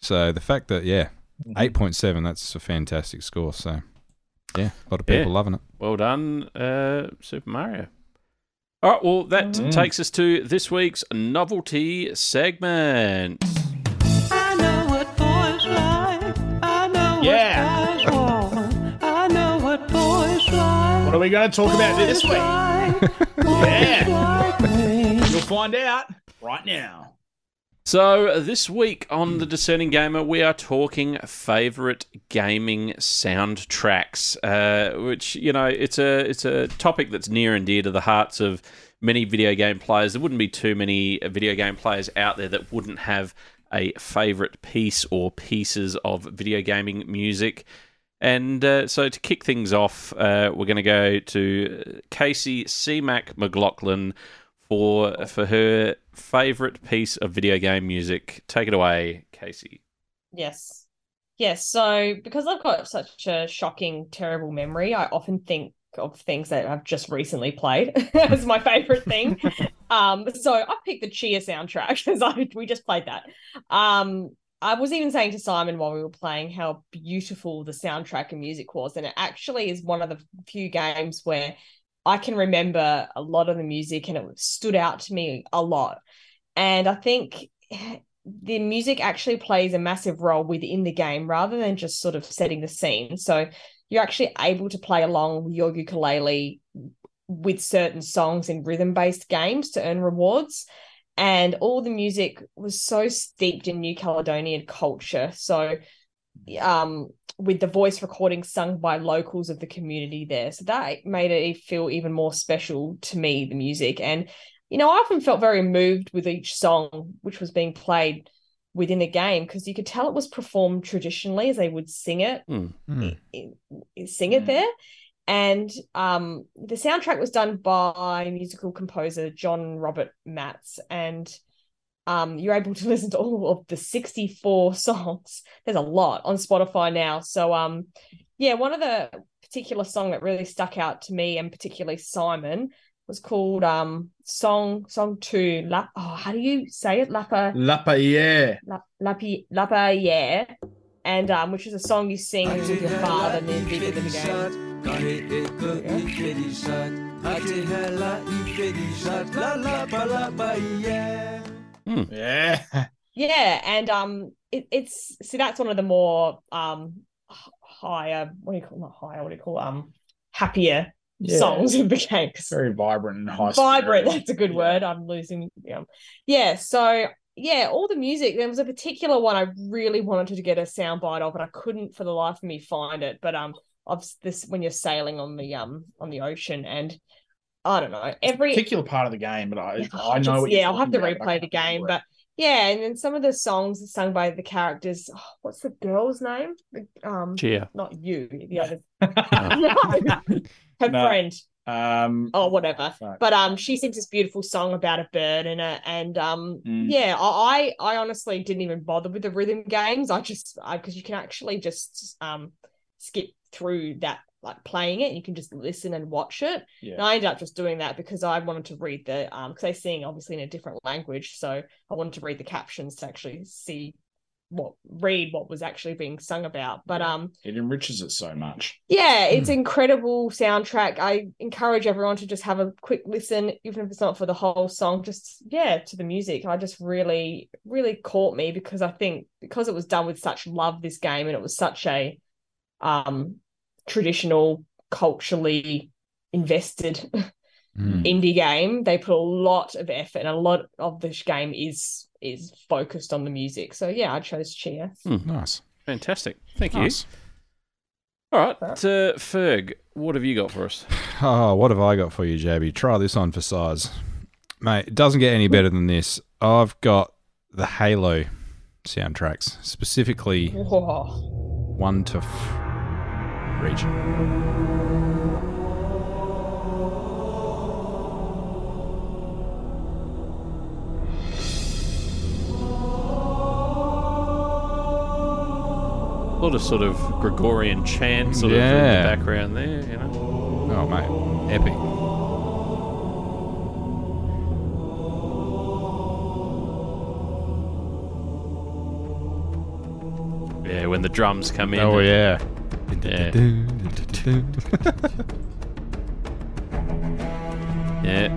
So the fact that, yeah, 8.7, that's a fantastic score. So, yeah, a lot of people Yeah. loving it. Well done, uh, Super Mario. All right, well, that Mm. takes us to this week's novelty segment. I know what boys like. I know Yeah. what guys want. I know what boys like. what are we going to talk about this week like. yeah like me. you'll find out right now So, this week on The Discerning Gamer, we are talking favorite gaming soundtracks, uh, which, you know, it's a, it's a topic that's near and dear to the hearts of many video game players. There wouldn't be too many video game players out there that wouldn't have a favorite piece or pieces of video gaming music. And uh, so, to kick things off, uh, we're going to go to Casey C. Mac McLaughlin for for her favorite piece of video game music. Take it away, Casey. Yes. Yes. So because I've got such a shocking, terrible memory, I often think of things that I've just recently played as my favorite thing. um, so I picked the Tchia soundtrack because I we just played that. Um, I was even saying to Simon while we were playing how beautiful the soundtrack and music was, and it actually is one of the few games where I can remember a lot of the music and it stood out to me a lot. And I think the music actually plays a massive role within the game rather than just sort of setting the scene. So you're actually able to play along with your ukulele with certain songs in rhythm based games to earn rewards. And all the music was so steeped in New Caledonian culture. So, um, with the voice recording sung by locals of the community there. So that made it feel even more special to me, the music. And, you know, I often felt very moved with each song which was being played within the game because you could tell it was performed traditionally as they would sing it. I- i- sing it there. And um the soundtrack was done by musical composer John Robert Matz. And um you're able to listen to all of the 64 songs. There's a lot on Spotify now. So um yeah one of the particular song that really stuck out to me and particularly Simon was called um song song 2 La, oh how do you say it? Lapa Lapierre. La, Lapi, Lapa yeah and um which is a song you sing with your father and then bigger than the game Yeah. Yeah, and um, it, it's see that's one of the more um higher what do you call not higher what do you call um happier Yeah. songs of the game. 'cause Very vibrant and high. Vibrant, spirited. that's a good word. I'm losing. Yeah, yeah. So yeah, all the music. There was a particular one I really wanted to get a soundbite of, and I couldn't for the life of me find it. But um, of this when you're sailing on the um on the ocean and. I don't know. Every particular part of the game, but I, Yeah, I know. Just, what yeah, I'll have to about, replay the game, but yeah, and then some of the songs are sung by the characters. oh, what's the girl's name? Um, Tchia. not you, the other, it. her No. friend, Um, or whatever. fuck. But um, she sings this beautiful song about a bird in it, and um, Mm. yeah, I I I honestly didn't even bother with the rhythm games. I just because you can actually just um skip through that like playing it. You can just listen and watch it. Yeah. And I ended up just doing that because I wanted to read the um because they sing obviously in a different language, so I wanted to read the captions to actually see what read what was actually being sung about. But um it enriches it so much. yeah, it's incredible soundtrack. I encourage everyone to just have a quick listen, even if it's not for the whole song, just yeah, to the music. I just really, really caught me because I think because it was done with such love, this game, and it was such a um traditional, culturally invested Mm. indie game, they put a lot of effort and a lot of this game is is focused on the music. So yeah, I chose Tchia. Nice. Fantastic. Thank you. All right, uh, Ferg, what have you got for us? Oh, what have I got for you, JB? Try this on for size. Mate, it doesn't get any better than this. I've got the Halo soundtracks, specifically Whoa. one to f- region. A lot of sort of Gregorian chant sort of in the background there, you know. Oh, mate, epic. Yeah, when the drums come in. Oh, yeah. Yeah. Yeah.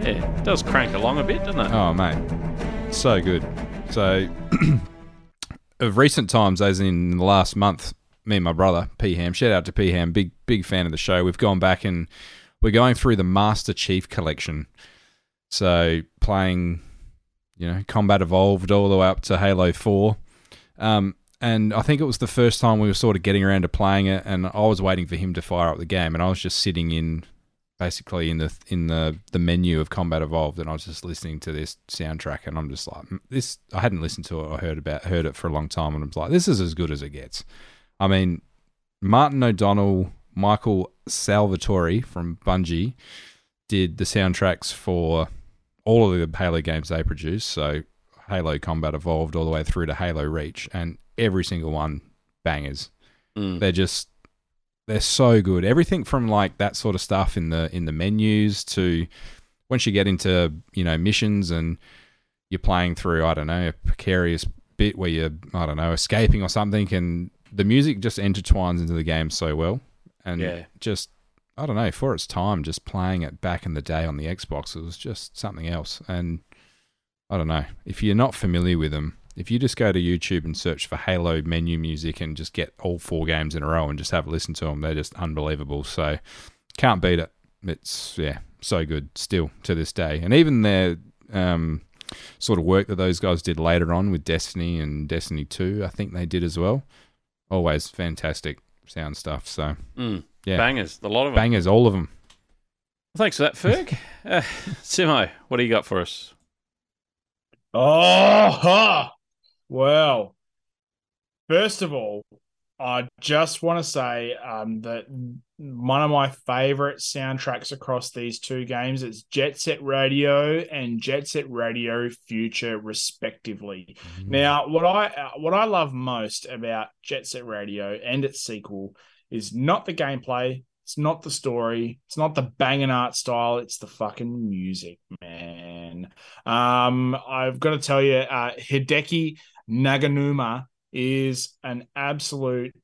Yeah, it does crank along a bit, doesn't it? Oh, mate. So good. So, of recent times, as in the last month, me and my brother, P Ham, shout out to P Ham, big, big fan of the show. We've gone back and we're going through the Master Chief collection. So, playing, you know, Combat Evolved all the way up to Halo 4. Um, and I think it was the first time we were sort of getting around to playing it, and I was waiting for him to fire up the game, and I was just sitting in basically in the in the the menu of Combat Evolved, and I was just listening to this soundtrack, and I'm just like, "Mm, this. I hadn't listened to it, I heard about heard it for a long time, and I was like, this is as good as it gets. I mean, Martin O'Donnell, Michael Salvatori from Bungie did the soundtracks for all of the Halo games they produced. So Halo Combat Evolved all the way through to Halo Reach, and every single one bangers. Mm. They're just they're so good. Everything from like that sort of stuff in the in the menus to once you get into you know missions and you're playing through I don't know a precarious bit where you're I don't know escaping or something, and the music just intertwines into the game so well, and Yeah. just I don't know for its time, just playing it back in the day on the Xbox, it was just something else. And I don't know if you're not familiar with them. If you just go to YouTube and search for Halo menu music and just get all four games in a row and just have a listen to them, they're just unbelievable. So can't beat it. It's yeah, so good still to this day. And even their um, sort of work that those guys did later on with Destiny and Destiny Two, I think they did as well. Always fantastic sound stuff. So Mm. yeah, Bangers, a lot of them. bangers, all of them. Thanks for that, Ferg. uh, Simo, what do you got for us? Oh, huh. Well. First of all, I just want to say um, that one of my favorite soundtracks across these two games is Jet Set Radio and Jet Set Radio Future, respectively. Now, what I uh, what I love most about Jet Set Radio and its sequel is not the gameplay, it's not the story, it's not the banging art style, it's the fucking music, man. Um, I've got to tell you, uh, Hideki Naganuma is an absolute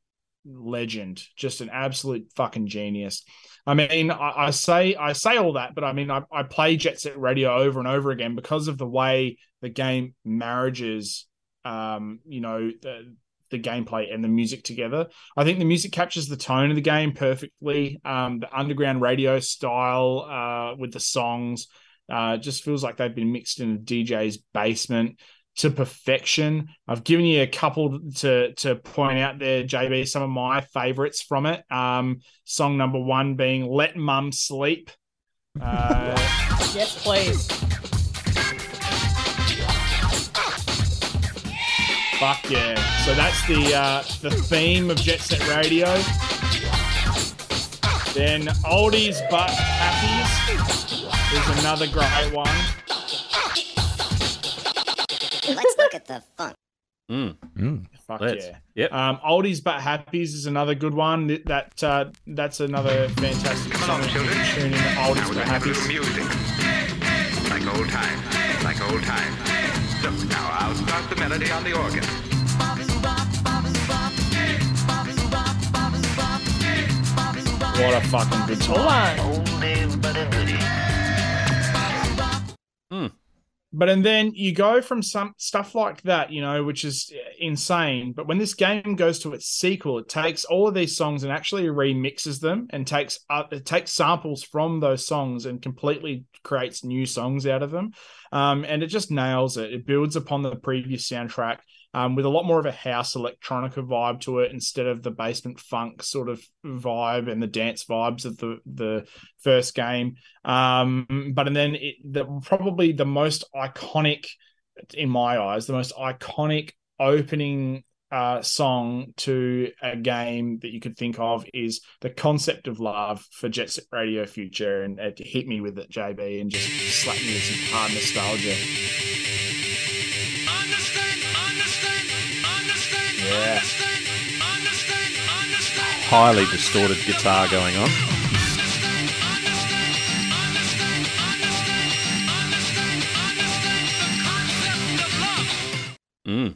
legend, just an absolute fucking genius. I mean, I, I say I say all that, but I mean, I, I play Jet Set Radio over and over again because of the way the game marriages, um, you know, the, the gameplay and the music together. I think the music captures the tone of the game perfectly. Um, the underground radio style uh, with the songs uh, just feels like they've been mixed in a DJ's basement to perfection. I've given you a couple to to point out there, JB. Some of my favorites from it. Um, song number one being "Let Mum Sleep." Uh, Yes, please. fuck yeah! So that's the uh, the theme of Jet Set Radio. Then oldies but happies is another great one. Let's look at the funk. Mm. Fuck Let's. yeah. Yep. Um, oldies but happies is another good one. That uh, that's another fantastic song. to Tune in to oldies but happies. music. Like old times, like old times. Look, now I'll start the melody on the organ. What a fucking good song. Hmm. But and then you go from some stuff like that, you know, which is insane. But when this game goes to its sequel, it takes all of these songs and actually remixes them and takes uh, it takes samples from those songs and completely creates new songs out of them. Um, and it just nails it. It builds upon the previous soundtrack um, with a lot more of a house electronica vibe to it instead of the basement funk sort of vibe and the dance vibes of the the first game. Um, but and then it, the probably the most iconic, in my eyes, the most iconic opening uh, song to a game that you could think of is the concept of love for Jet Set Radio Future, and it hit me with it, JB, and just slapped me with some hard nostalgia. Yeah. Highly distorted guitar going on. Mm.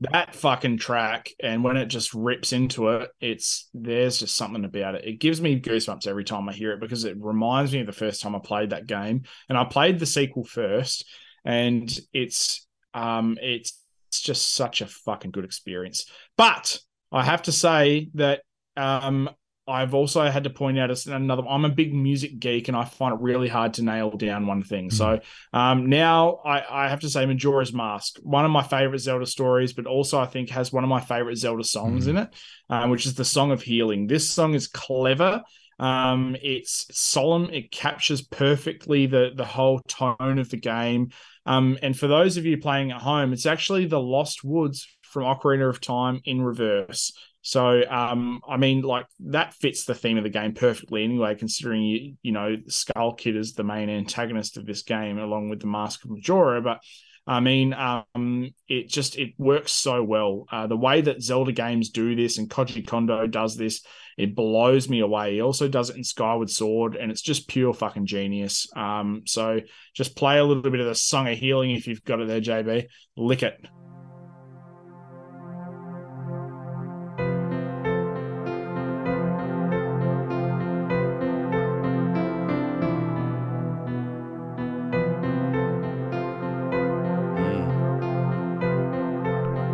that fucking track and when it just rips into it it's there's just something about it it gives me goosebumps every time i hear it because it reminds me of the first time i played that game and i played the sequel first and it's um it's, it's just such a fucking good experience but i have to say that um I've also had to point out as another. I'm a big music geek, and I find it really hard to nail down one thing. So um, now I, I have to say, Majora's Mask, one of my favorite Zelda stories, but also I think has one of my favorite Zelda songs in it, um, which is the Song of Healing. This song is clever. Um, it's solemn. It captures perfectly the the whole tone of the game. Um, and for those of you playing at home, it's actually the Lost Woods from Ocarina of Time in reverse. So, um, I mean, like that fits the theme of the game perfectly anyway, considering you, you know, Skull Kid is the main antagonist of this game, along with the Mask of Majora. But I mean, um, it just it works so well. Uh, the way that Zelda games do this and Koji Kondo does this, it blows me away. He also does it in Skyward Sword, and it's just pure fucking genius. Um, so just play a little bit of the Song of Healing if you've got it there, JB. Lick it.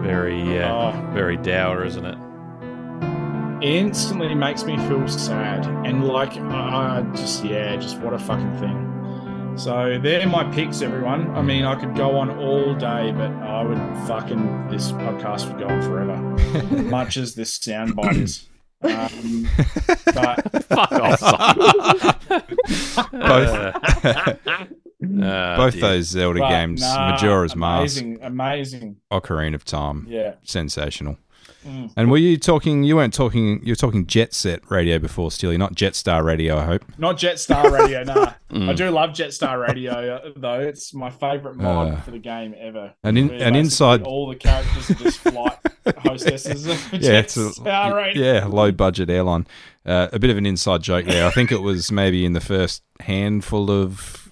Very, uh, Oh. very dour, isn't it? Instantly makes me feel sad and like uh, just yeah just what a fucking thing so they're my picks everyone i mean i could go on all day but i would fucking this podcast would go on forever much as this soundbite is um, but Fuck off, Both. Oh, Both dear. those Zelda But, games, nah, Majora's Mask, amazing, amazing. Ocarina of Time, Yeah. sensational. Mm. And were you talking? You weren't talking. You were talking Jet Set Radio before, Steely, not Jetstar Radio. I hope. Not Jetstar Radio, nah. Mm. I do love Jetstar Radio uh, though. It's my favourite mod Uh, for the game ever. and in- and inside- all the characters are just flight hostesses. yeah, it's a, yeah, low budget airline. Uh, a bit of an inside joke there. I think it was maybe in the first handful of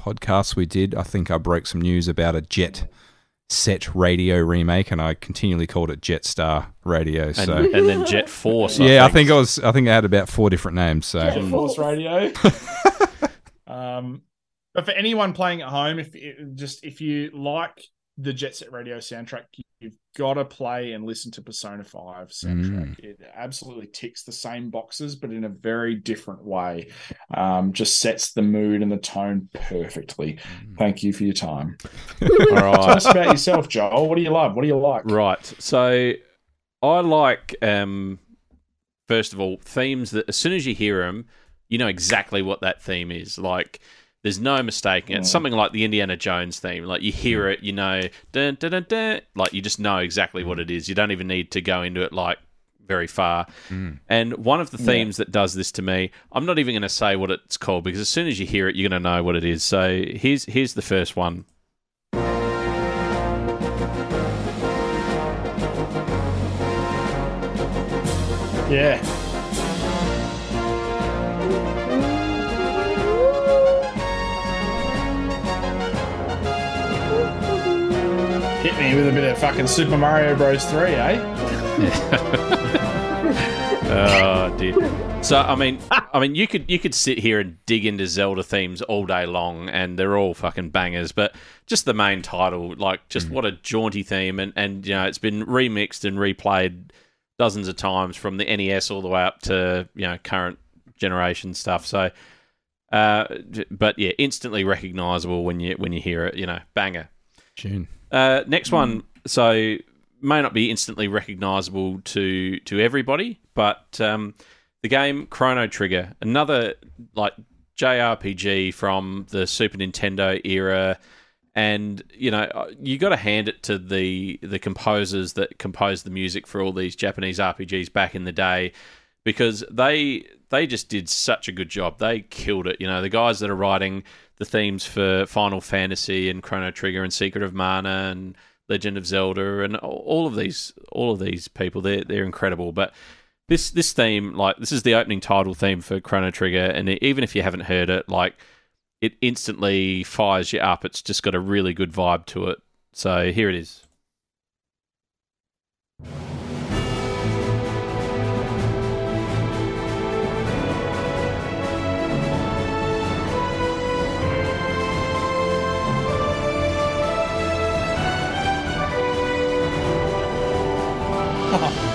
podcasts we did. I think I broke some news about a Jet Set Radio remake, and I continually called it Jetstar Radio. So and then Jet Force. I yeah, I think. think I was. I think I had about four different names. So Jet Force Radio. um, but for anyone playing at home, if just if you like the Jet Set Radio soundtrack, you've got to play and listen to Persona Five soundtrack. It absolutely ticks the same boxes, but in a very different way. Um, just sets the mood and the tone perfectly. Thank you for your time. All Tell us about yourself, Joel. What do you love? What do you like? Right. So I like, um, first of all, themes that as soon as you hear them, you know exactly what that theme is. Like, there's no mistaking it. It's Mm. something like the Indiana Jones theme. Like, you hear hmm. it, you know, dun, dun, dun, dun, like, you just know exactly what hmm. it is. You don't even need to go into it, like, very far. Hmm. And one of the Yeah. themes that does this to me, I'm not even going to say what it's called because as soon as you hear it, you're going to know what it is. So here's here's the first one. Yeah. Me with a bit of fucking Super Mario Bros. 3, eh? oh dear. So I mean, I mean, you could you could sit here and dig into Zelda themes all day long, and they're all fucking bangers. But just the main title, like, just what a jaunty theme, and and you know, it's been remixed and replayed dozens of times from the NES all the way up to you know current generation stuff. So, uh, but yeah, instantly recognizable when you when you hear it. You know, banger. Tune. Uh, next one, so may not be instantly recognizable to to everybody, but um, the game Chrono Trigger, another like JRPG from the Super Nintendo era, and you know uh, you got to hand it to the the composers that composed the music for all these Japanese RPGs back in the day, because they they just did such a good job. They killed it. You know, the guys that are writing the themes for Final Fantasy and Chrono Trigger and Secret of Mana and Legend of Zelda and all of these all of these people they're they're incredible. But this this theme like this is the opening title theme for Chrono Trigger and even if you haven't heard it like it instantly fires you up. It's just got a really good vibe to it. So here it is.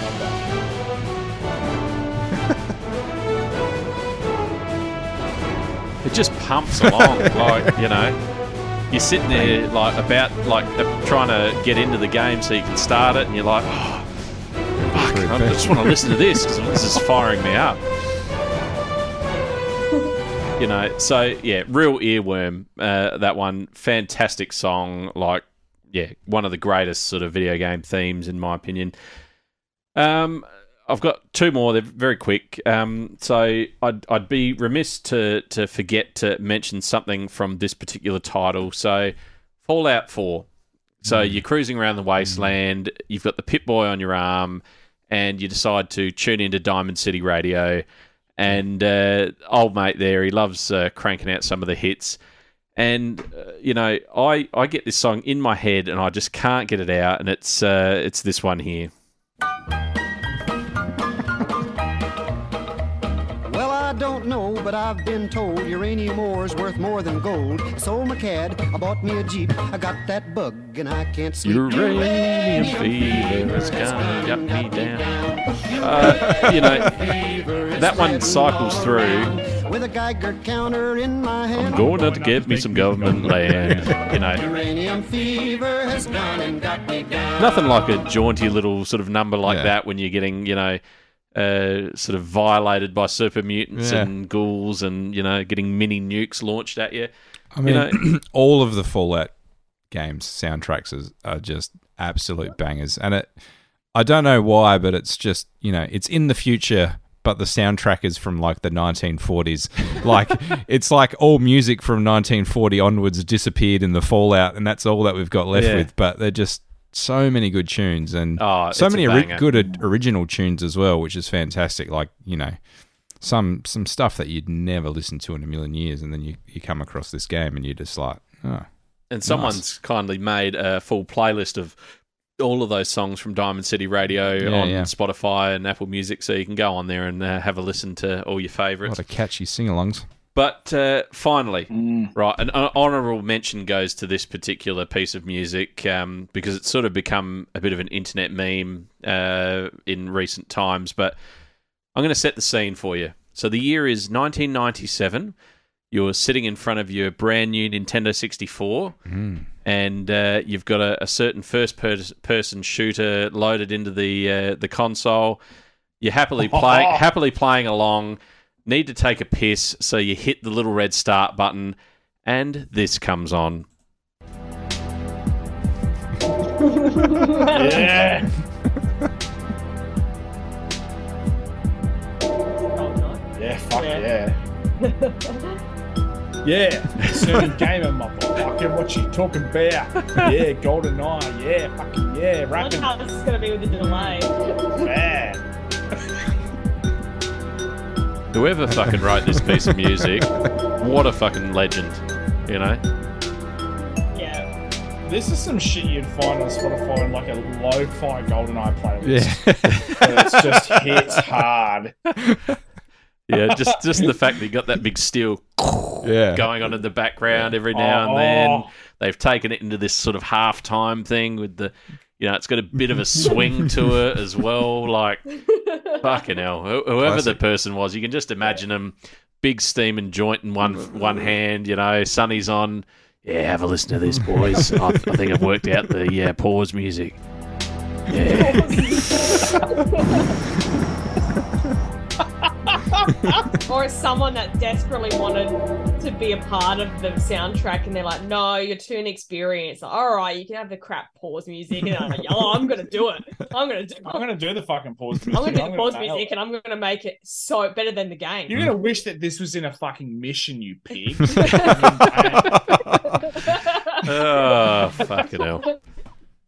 It just pumps along, like you know. You're sitting there, like about, like trying to get into the game so you can start it, and you're like, oh, fuck, I just want to listen to this because this is firing me up. You know, so yeah, real earworm. Uh, that one, fantastic song. Like, yeah, one of the greatest sort of video game themes in my opinion. Um, I've got two more. They're very quick. Um, so I'd, I'd be remiss to to forget to mention something from this particular title. So Fallout Four. So you're cruising around the wasteland. You've got the Pip-Boy on your arm, and you decide to tune into Diamond City Radio. And uh, old mate there, he loves uh, cranking out some of the hits. And uh, you know, I I get this song in my head, and I just can't get it out. And it's uh, it's this one here. But I've been told uranium ore is worth more than gold. I sold my cad, I bought me a Jeep, I got that bug, and I can't sleep. Uranium fever has gone, got me down. Uh, you know, that one cycles through. With a Geiger counter in my hand. I'm going out to get me some government land. You know, Uranium fever has gone and got me down. nothing like a jaunty little sort of number like that when you're getting, you know, uh, sort of violated by super mutants Yeah. and ghouls and, you know, getting mini nukes launched at you. I mean, you know, all of the Fallout games soundtracks is, are just absolute bangers, and it. I don't know why, but it's just you know it's in the future, but the soundtrack is from like the 1940s. like it's like all music from 1940 onwards disappeared in the Fallout, and that's all that we've got left Yeah. with. But they're just so many good tunes and Oh, so many ori- good original tunes as well, which is fantastic. Like you know, some some stuff that you'd never listen to in a million years, and then you, you come across this game and you're just like, oh, and nice. someone's kindly made a full playlist of all of those songs from Diamond City Radio Yeah, on yeah. Spotify and Apple Music, so you can go on there and uh, have a listen to all your a favourites. lot of catchy sing-alongs. But uh, finally, right, an hon- mention goes to this particular piece of music um, because it's sort of become a bit of an internet meme uh, in recent times. But I'm going to set the scene for you. So the year is 1997. You're sitting in front of your brand new Nintendo 64, and uh, you've got a, a certain first-person shooter loaded into the uh, the console. You're happily playing happily playing along. Need to take a piss, so you hit the little red start button, and this comes on. Yeah. Yeah, fuck yeah. Yeah, certain gamer motherfucker, what you talking about? Yeah, Golden Eye, yeah, fucking yeah, I wonder how this is going to be with the delay. Yeah. Whoever fucking wrote this piece of music, what a fucking legend, you know? Yeah. This is some shit you'd find on Spotify in like a lo-fi GoldenEye playlist. Yeah. And it's just hits hard. Yeah, just just the fact that you got that big steel Yeah. going on in the background every now and oh, then. Oh. They've taken it into this sort of halftime thing with the, you know, it's got a bit of a swing to it as well. Like, fucking hell, Wh- whoever the person was, you can just imagine them, big steaming joint in one one hand. You know, Sonny's on. Yeah, have a listen to this, boys. I, I think I've worked out the yeah pause music. or it's someone that desperately wanted to be a part of the soundtrack and they're like, no, you're too inexperienced. All right, you can have the crap pause music. And I'm like, oh, I'm going to do it. I'm going to do I'm gonna do the fucking pause music. I'm going to do the pause music it. and I'm going to make it so better than the game. You're gonna wish that this was in a fucking mission, you pig. oh, fucking hell.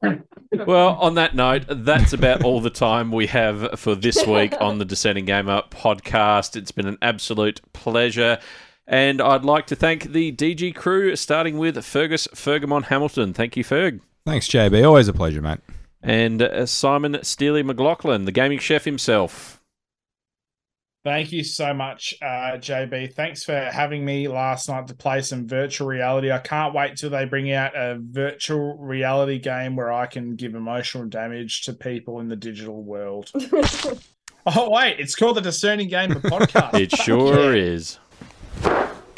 Well, on that note, that's about all the time we have for this week on the Discerning Gamer podcast. It's been an absolute pleasure. And I'd like to thank the DG crew, starting with Fergus Fergamon Hamilton. Thank you, Ferg. Thanks, JB. Always a pleasure, mate. And uh, Simon Steely McLaughlin, the gaming chef himself. Thank you so much, uh, JB. Thanks for having me last night to play some virtual reality. I can't wait till they bring out a virtual reality game where I can give emotional damage to people in the digital world. oh, wait, it's called the Discerning Gamer Podcast. It sure is.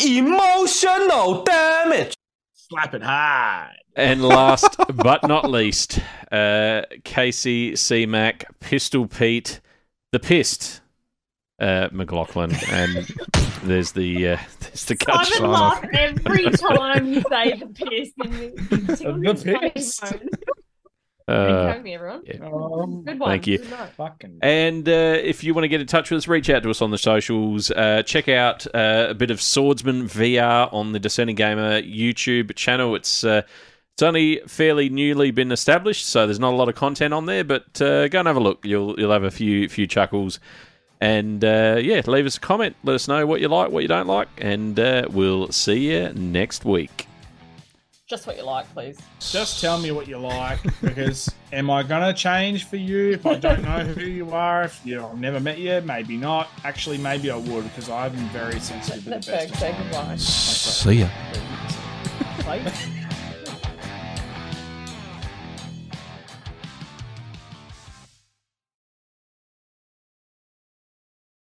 Emotional damage. Slap it hard. And last but not least, uh, Casey C. Mac, Pistol Pete, the Pissed, uh, McLaughlin, and there's the uh, there's the cut Simon sign laugh every time you say the piss. The piss. Uh, me, everyone. Um, Good one. Thank you. Good night. fucking And uh, if you want to get in touch with us, reach out to us on the socials. Uh, check out uh, a bit of Swordsman VR on the Discerning Gamer YouTube channel. It's uh, it's only fairly newly been established, so there's not a lot of content on there. But uh, go and have a look. You'll you'll have a few few chuckles. And uh, yeah, leave us a comment. Let us know what you like, what you don't like, and uh, we'll see you next week. Just what you like, please. Just tell me what you like because am I gonna change for you if I don't know who you are? If you know, I've never met you, maybe not. Actually, maybe I would because I'm very sensitive to the Let best. Berg say goodbye. See ya. Please.